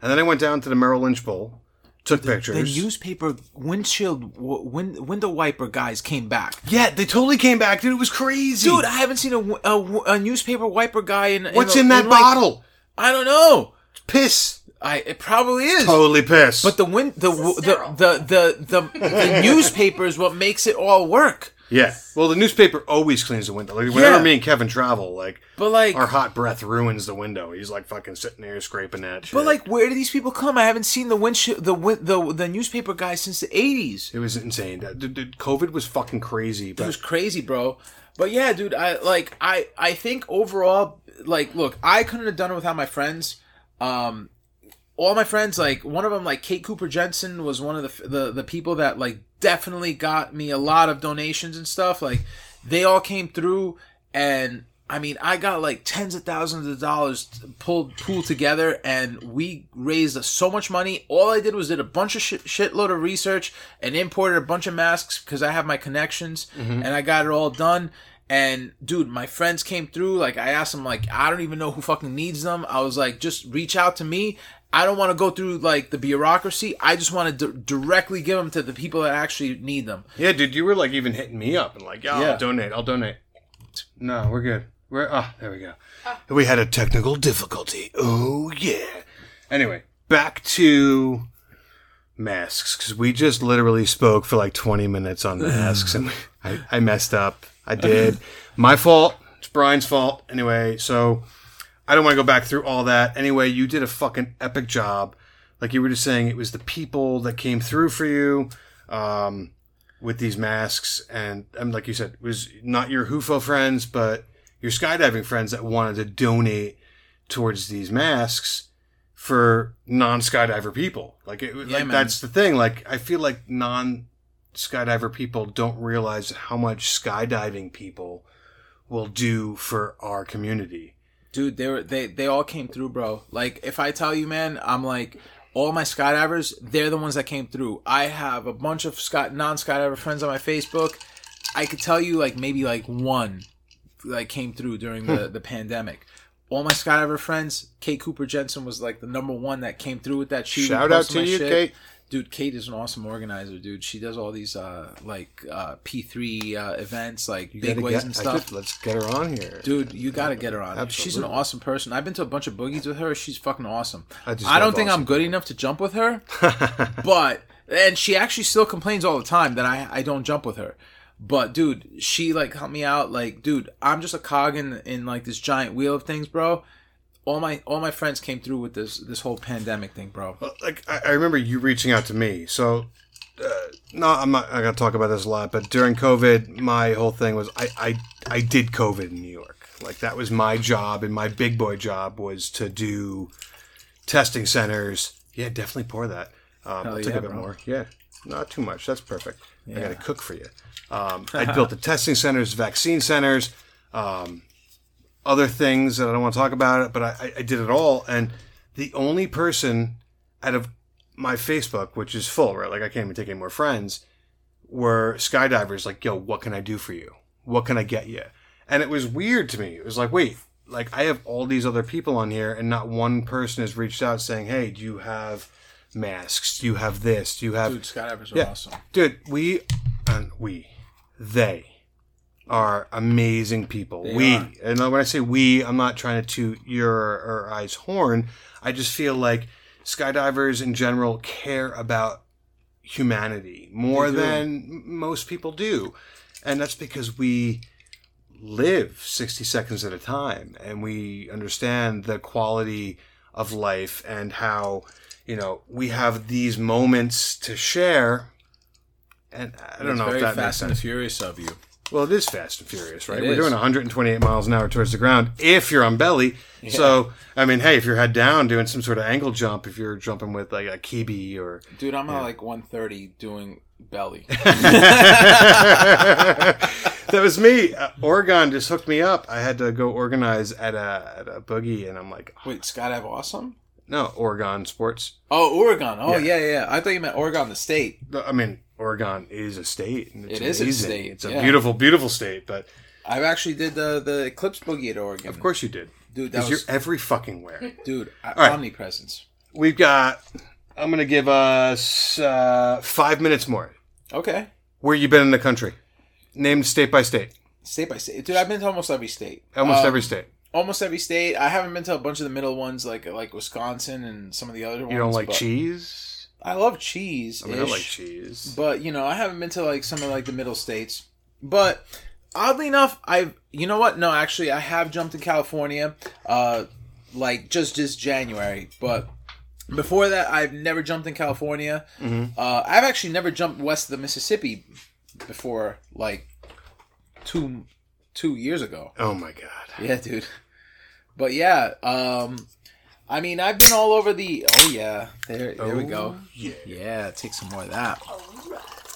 And then I went down to the Merrill Lynch Bull, took the pictures. The newspaper windshield w- win- window wiper guys came back. yeah, they totally came back, dude. It was crazy. Dude, I haven't seen a newspaper wiper guy in. what's a- in that like- bottle? I don't know. Piss. I it probably is. Totally pissed. But the win the This the, the the the the newspaper is what makes it all work. yeah, well, the newspaper always cleans the window. Like whenever Yeah. me and Kevin travel, like But like, our hot breath ruins the window. He's like fucking sitting there scraping that shit. but like, where do these people come? I haven't seen the windshield the win- the the newspaper guy since the eighties. it was insane. That- dude, dude, COVID was fucking crazy. It was crazy, bro. But yeah, dude, I like I I think overall, like, look, I couldn't have done it without my friends. Um, all my friends, like one of them, like Kate Cooper Jensen, was one of the the the people that like definitely got me a lot of donations and stuff. Like they all came through, and I mean, I got like tens of thousands of dollars pulled pooled together, and we raised so much money. All I did was did a bunch of shit, shitload of research and imported a bunch of masks because I have my connections, mm-hmm. and I got it all done. And dude, my friends came through. Like I asked them, like I don't even know who fucking needs them. I was like, just reach out to me. I don't want to go through like the bureaucracy. I just want to d- directly give them to the people that actually need them. yeah, dude, you were like even hitting me up and like, yeah, Yeah. I'll donate. I'll donate. No, we're good. We're oh, there we go. Ah. We had a technical difficulty. Oh yeah. Anyway, back to masks because we just literally spoke for like 20 minutes on masks and I, I messed up. I did. My fault. It's Brian's fault. Anyway, so I don't want to go back through all that. Anyway, you did a fucking epic job. Like you were just saying, it was the people that came through for you um, with these masks. And, and like you said, it was not your whuffo friends, but your skydiving friends that wanted to donate towards these masks for non skydiver people. Like, it, like that's the thing. Like, I feel like non skydiver people don't realize how much skydiving people will do for our community. Dude they were they they all came through bro. Like if i tell you man i'm like all my skydivers they're the ones that came through. I have a bunch of sky non-skydiver friends on my facebook. I could tell you like maybe like one like came through during the hmm. the pandemic. All my skydiver friends kate cooper jensen was like the number one that came through with that she Shout out to you, shit. Kate. Dude kate is an awesome organizer dude she does all these uh like uh p3 uh events like You big ways get- and stuff let's get her on here. Dude, you gotta get her on. She's an awesome person. I've been to a bunch of boogies with her. She's fucking awesome. I I, don't think awesome I'm good enough to jump with her, but and she actually still complains all the time that I I don't jump with her. But dude, she like helped me out. Like, dude, I'm just a cog in in like this giant wheel of things, bro. All my all my friends came through with this this whole pandemic thing, bro. like I, I remember you reaching out to me. So, uh, no, I'm not. I got to talk about this a lot. But during COVID, my whole thing was I, I I did COVID in New York. Like that was my job, and my big boy job was to do testing centers. Yeah, definitely pour that. Um, I'll take yeah, a bit bro. more. Yeah, not too much. That's perfect. I got to cook for you. Um, I built the testing centers, vaccine centers, um, other things that I don't want to talk about it, but I, I- I did it all. And the only person out of my Facebook, which is full, right? Like I can't even take any more friends, were skydivers. Like, yo, what can I do for you? What can I get you? And it was weird to me. It was like, wait, like I have all these other people on here, and not one person has reached out saying, hey, do you have masks? Do you have this? Do you have Dude, skydivers are Yeah. awesome. dude we and we they are amazing people. We are. and when i say we i'm not trying to toot your or i's horn. I just feel like skydivers in general care about humanity more than most people do. And that's because we live 60 seconds at a time and we understand the quality of life and how you know we have these moments to share. And i don't It's know if that makes fast and sense. Furious of you. Well it is fast and furious right It we're is. doing 128 miles an hour towards the ground if you're on belly so i mean hey if you're head down doing some sort of angle jump if you're jumping with like a kibi or Dude, I'm at like 130 doing belly. that was me. Uh, Oregon just hooked me up. I had to go organize at a at a boogie, and I'm like, Wait, skydive awesome? no, Oregon sports. Oh, Oregon. Oh, Yeah. yeah, yeah. I thought you meant Oregon, the state. I mean, Oregon is a state. And it's It is a state, It's a yeah. beautiful, beautiful state. But I actually did the the Eclipse Boogie at Oregon. of course you did, dude. That was you're every fucking where. dude. right. Omnipresence. We've got. I'm gonna give us uh, five minutes more. Okay, Where you been in the country? Named state by state. state by state, dude. I've been to almost every state. Almost Um, every state. Almost every state. I haven't been to a bunch of the middle ones, like like Wisconsin and some of the other ones. You don't like cheese? I love cheese. I mean, I like cheese. but you know i haven't been to like some of like the middle states but oddly enough i've you know what no actually i have jumped in california uh like just just january but before that i've never jumped in california uh i've actually never jumped west of the mississippi before like two two years ago Oh my god. yeah dude but yeah um i mean i've been all over the oh yeah there there we go Yeah. yeah take some more of that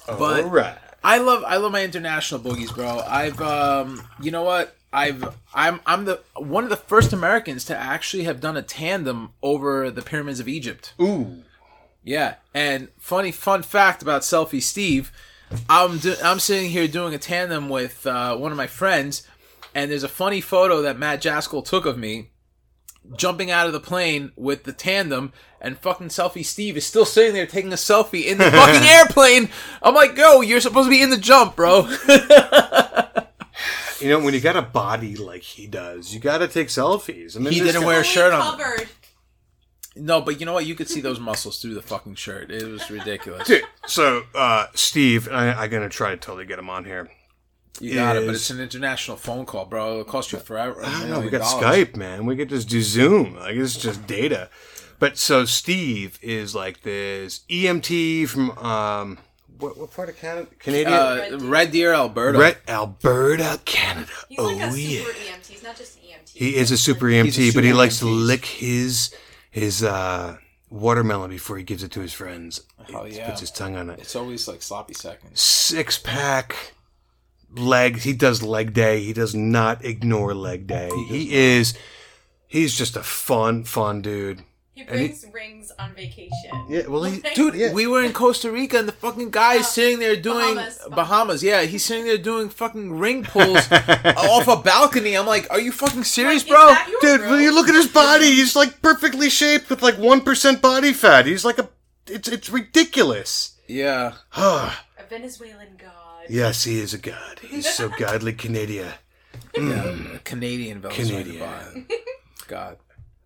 All But- right. I love I love my international boogies, bro. I've um you know what? I've I'm I'm the one of the first Americans to actually have done a tandem over the pyramids of Egypt. Ooh. Yeah, and funny fun fact about Selfie Steve, I'm do, I'm sitting here doing a tandem with uh, one of my friends, and there's a funny photo that Matt Jaskell took of me jumping out of the plane with the tandem, and fucking Selfie Steve is still sitting there taking a selfie in the fucking airplane. I'm like, yo, you're supposed to be in the jump, bro. You know, when you got a body like he does, you got to take selfies. I mean, He didn't guy- wear a shirt on. Covered. no, but you know what? You could see those muscles through the fucking shirt. It was ridiculous. Dude, so, uh, Steve, I, I'm going to try to totally get him on here. You got it, but it's an international phone call, bro. It'll cost you forever. I don't know. We got Skype, man. We could just do Zoom. Like, it's just data. But so, Steve is like this EMT from, um, what, what part of Canada? Canadian? Uh, Red Deer, Alberta. Red, Alberta, Canada. He's oh, like a yeah. super EMT. He's not just EMT. He is a super EMT, He's a but he super likes to lick his his uh, watermelon before he gives it to his friends. Oh, He yeah. puts his tongue on it. It's always like sloppy seconds. Six pack legs. He does leg day. He does not ignore leg oh, day. He is. He's just a fun, fun dude. He he- brings rings on vacation. Yeah, well, he, Dude, Yeah. we were in Costa Rica and the fucking guy is oh, sitting there doing Bahamas. Bahamas. Yeah, he's sitting there doing fucking ring pulls off a balcony. I'm like, are you fucking serious, Like, is bro? that your dude, room? when you look at his body, he's like perfectly shaped with like one percent body fat. He's like a. It's it's ridiculous. Yeah. A Venezuelan god. Yes, he is a god. He's so godly, hmm. Canadian. yeah. Canadian Venezuelan Canadian. God.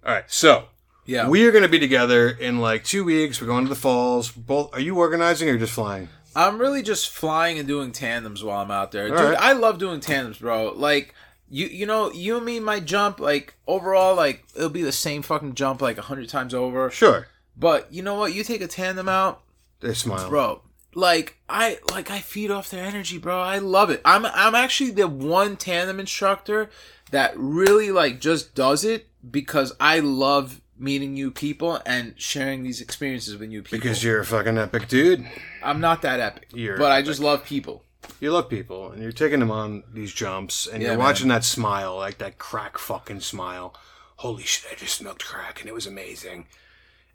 All right, so Yeah. We are going to be together in like two weeks. We're going to the falls. Both. Are you organizing or just flying? I'm really just flying and doing tandems while I'm out there. Dude, right. I love doing tandems, bro. Like you you know, you and me might jump like overall like it'll be the same fucking jump like a hundred times over. Sure. But you know what? You take a tandem out, They smile. bro. Like I like I feed off their energy, bro. I love it. I'm I'm actually the one tandem instructor that really like just does it because I love meeting new people and sharing these experiences with new people. Because you're a fucking epic dude. I'm not that epic, You're but I just love people. You love people, and you're taking them on these jumps, and Yeah, you're man. watching that smile, like that crack fucking smile. Holy shit! I just smoked crack, and it was amazing.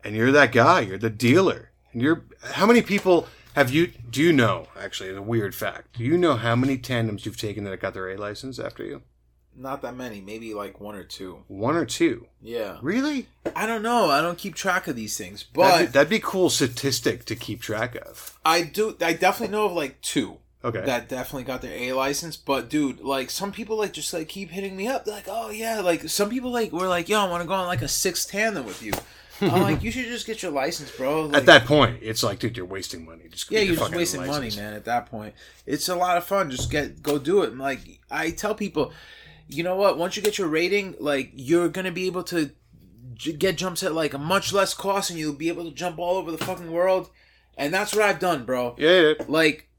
And you're that guy. You're the dealer. And you're. How many people have you? Do you know? Actually, it's a weird fact. Do you know how many tandems you've taken that got their A license after you? Not that many, maybe like one or two. One or two? Yeah, Really? I don't know. I don't keep track of these things, That'd but be, that'd be a cool statistic to keep track of. I do. I definitely know of like two. Okay. that definitely got their A license. But dude, like some people like just like keep hitting me up. They're like, oh yeah, like some people like were like, yo, I want to go on like a six tandem with you. I'm like, you should just get your license, bro. Like, At that point, it's like, dude, you're wasting money. Just yeah, you're just wasting license. money, man. At that point, it's a lot of fun. Just get go do it. And like I tell people, you know what? Once you get your rating, like you're gonna be able to j- get jumps at like a much less cost, and you'll be able to jump all over the fucking world. And that's what I've done, bro. Yeah, yeah. like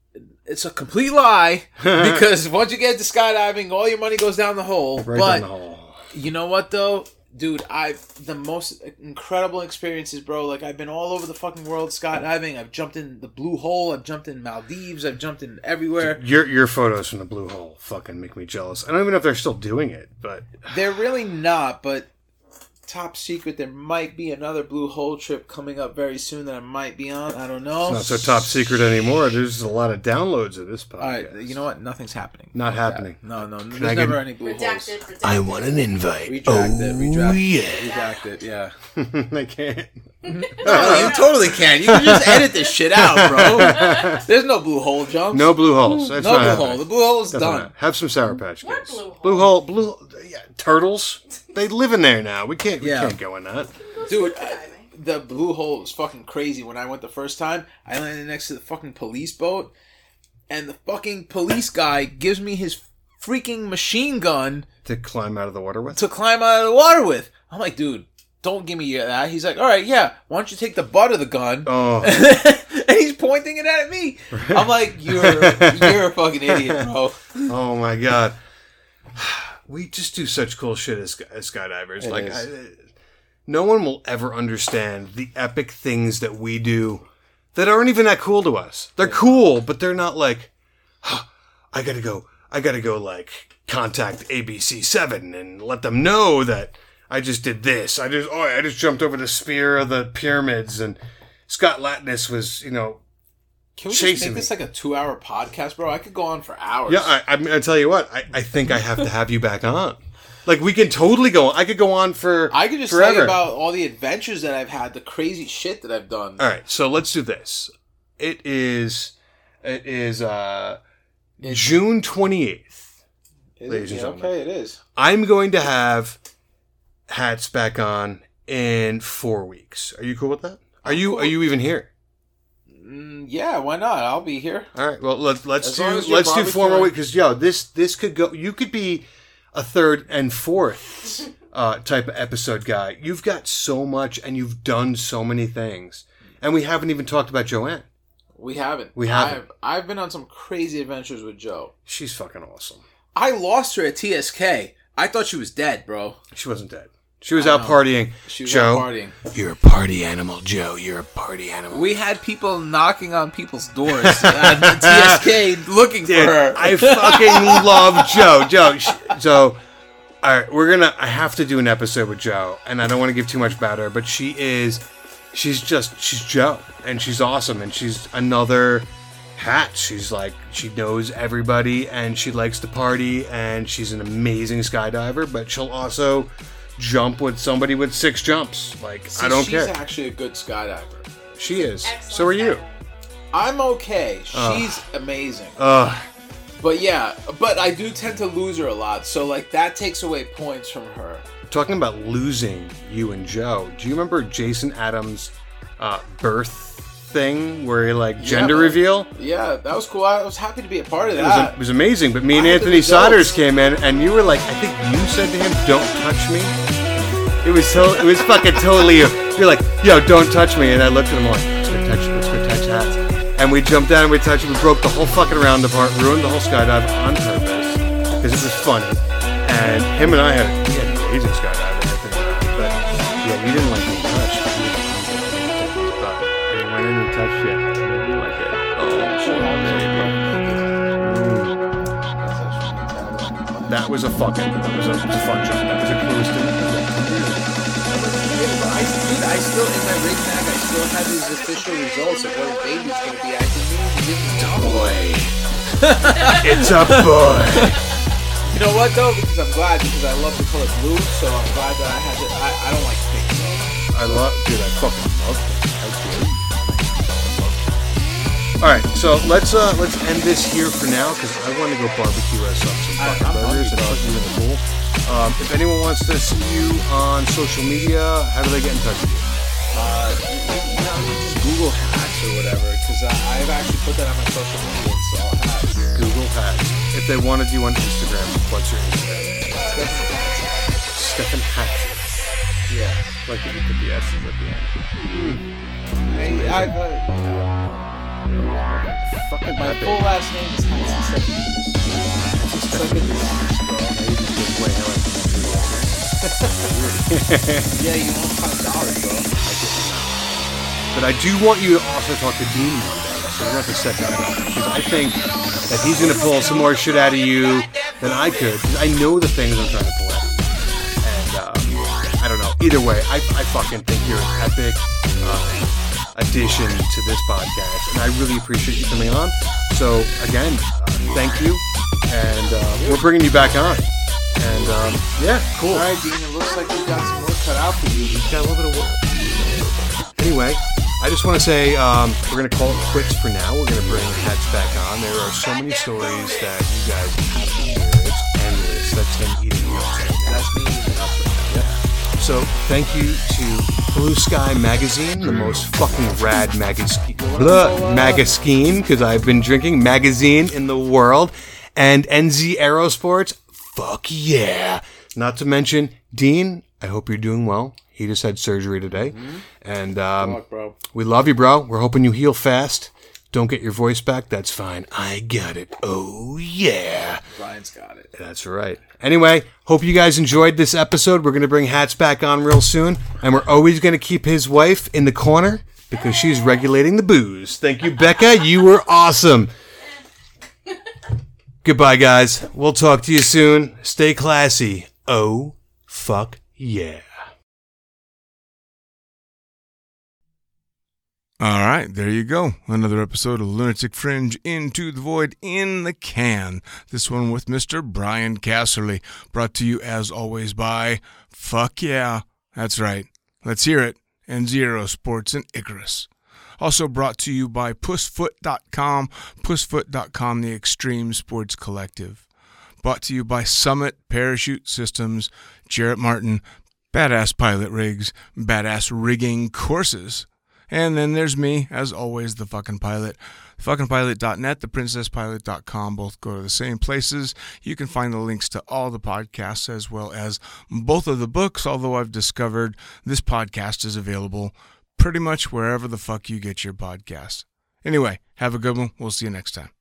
it's a complete lie because once you get into skydiving, all your money goes down the hole. Right but down the hole. you know what though, dude? I've the most incredible experiences, bro. Like I've been all over the fucking world skydiving. I've jumped in the blue hole. I've jumped in Maldives. I've jumped in everywhere. Your your photos from the blue hole fucking make me jealous. I don't even know if they're still doing it, but They're really not, but top secret. There might be another blue hole trip coming up very soon that I might be on. I don't know. It's not so top secret anymore. There's a lot of downloads of this podcast. All right, you know what? Nothing's happening. Not happening. No, no, there's I get- never any blue holes. Redacted, redacted. I want an invite. Retract oh it. Retract, yeah. retract it. Yeah. I can't. No, you totally can. You can just edit this shit out, bro. There's no blue hole jumps. No blue holes. That's no blue happening. hole. The blue hole is That's not done. happening. Have some Sour Patch What Kids. blue hole? Blue hole. Blue. Yeah, turtles. They live in there now. We can't. We Yeah. can't go in that. Dude, I- uh, the blue hole was fucking crazy when I went the first time. I landed next to the fucking police boat, and the fucking police guy gives me his freaking machine gun To climb out of the water with. to climb out of the water with. I'm like, dude, don't give me that. He's like, all right, yeah. Why don't you take the butt of the gun? Oh, and he's pointing it at me. I'm like, you're you're a fucking idiot, bro. oh my god. We just do such cool shit as, as skydivers. It like. I, no one will ever understand the epic things that we do that aren't even that cool to us. They're cool, but they're not like, "Huh, I gotta go, I gotta go, like, contact ABC7 and let them know that I just did this. I just, oh, I just jumped over the spear of the pyramids and Scott Latness was, you know, Can we just Chasing make this me. like a two-hour podcast, bro? I could go on for hours. Yeah, I, I'm gonna tell you what. I, I think I have to have you back on. Like we can totally go. on. I could go on for. I could just forever. tell you about all the adventures that I've had, the crazy shit that I've done. All right, so let's do this. It is. It is uh, June twenty eighth. Ladies and gentlemen. okay, it is. I'm going to have hats back on in four weeks. Are you cool with that? Are you Are you even here? Mm, yeah, why not? I'll be here. All right. Well, let, let's As do long as you're let's do four more weeks because yo, this this could go. You could be a third and fourth uh, type of episode guy. You've got so much, and you've done so many things, and we haven't even talked about Joanne. We haven't. We haven't. I've, I've been on some crazy adventures with Joe. She's fucking awesome. I lost her at TSK. I thought she was dead, bro. She wasn't dead. She was out partying. She was Joe, out partying. you're a party animal, Joe. You're a party animal. We had people knocking on people's doors at TSK looking for her. I fucking love Joe. Joe. sh- So, all right, we're gonna. I have to do an episode with Joe, and I don't want to give too much about her, but she is. She's just. She's Joe, and she's awesome, and she's another hat. She's like she knows everybody, and she likes to party, and she's an amazing skydiver. But she'll also jump with somebody with six jumps. Like See, I don't she's care. She's actually a good skydiver. she is. Excellent So are you. I'm okay. She's amazing. Ugh. But yeah, but I do tend to lose her a lot. So like that takes away points from her. talking about losing you and Joe, do you remember Jason Adams' uh, birth thing where he like gender reveal? Yeah, that was cool. I was happy to be a part of It was, that. it was amazing. But me and I Anthony. Siders came in, and you were like, I think you said to him, "Don't touch me." It was so. It was fucking totally you. You're like, "Yo, don't touch me," and I looked at him like, "Let's go touch. Let's go touch hats." And we jumped down and we touched. We broke the whole fucking round apart, ruined the whole skydive on purpose because it was funny. And him and I had, we had an amazing skydiving. That was a fucking. That was a, that was a fun job. That was a close to. I, dude, I still in my rig mag. I still have these official results of what a baby's gonna be. I give him a boy. It's a boy. You know what though? Because I'm glad because I love the color blue, so I'm glad that I had to. I, I don't like pink though. I love, dude. I fucking love it. How dare you? All right, so let's uh let's end this here for now because I want to go barbecue us up some fucking burgers and fuck you in the pool. Um, if anyone wants to see you on social media, how do they get in touch with you? Uh, you, know, just Google hats or whatever, because I've actually put that on my social media. It's all hats. Google Hats. If they wanted you on Instagram, what's your Instagram? Stefan Hatcher. Yeah. Like that you put the S's at the end. Hey, I, uh, Fucking my epic. full last name is Hansen Stephen. It's like a disease, bro. Now you just gave away how I pronounce it. Yeah, you want five dollars, bro. But I do want you to also talk to Dean one day, so you don't have to set that up. Because I think that he's going to pull some more shit out of you than I could. 'cause I know the things I'm trying to pull out. And um, I don't know. Either way, I, I fucking think you're epic uh, addition to this podcast. And I really appreciate you coming on. So, again, uh, thank you. And uh, we're bringing you back on. And um, yeah, cool. All right, Dean. It looks like we've got some work cut out for you. You got a little bit of work. Anyway, I just want to say um, we're going to call it quits for now. We're going to bring Hats back on. There are so many stories that you guys have to hear. It's endless. That's him eating. That's me. So thank you to Blue Sky Magazine, the most fucking rad magazine, magazine, because I've been drinking magazine in the world, and NZ Aerosports. Fuck yeah! Not to mention Dean. I hope you're doing well. He just had surgery today, and um, bro. we love you, bro. We're hoping you heal fast. Don't get your voice back. That's fine. I got it. Oh yeah. Brian's got it. That's right. Anyway, hope you guys enjoyed this episode. We're going to bring Hats back on real soon, and we're always going to keep his wife in the corner because she's regulating the booze. Thank you, Becca. You were awesome. Goodbye, guys. We'll talk to you soon. Stay classy. Oh, fuck yeah. All right, there you go. Another episode of Lunatic Fringe Into the Void in the can. This one with Mr. Brian Casserly. Brought to you as always by Fuck Yeah. That's right. Let's hear it. NZ Aerosports and Icarus. Also brought to you by Pussfoot.com. Pussfoot.com, the Extreme Sports Collective. Brought to you by Summit Parachute Systems, Jarrett Martin, Badass Pilot Rigs, Badass Rigging Courses. And then there's me, as always, the fucking pilot. The fuckingpilot.net, theprincesspilot.com, both go to the same places. You can find the links to all the podcasts as well as both of the books, although I've discovered this podcast is available pretty much wherever the fuck you get your podcasts. Anyway, have a good one. We'll see you next time.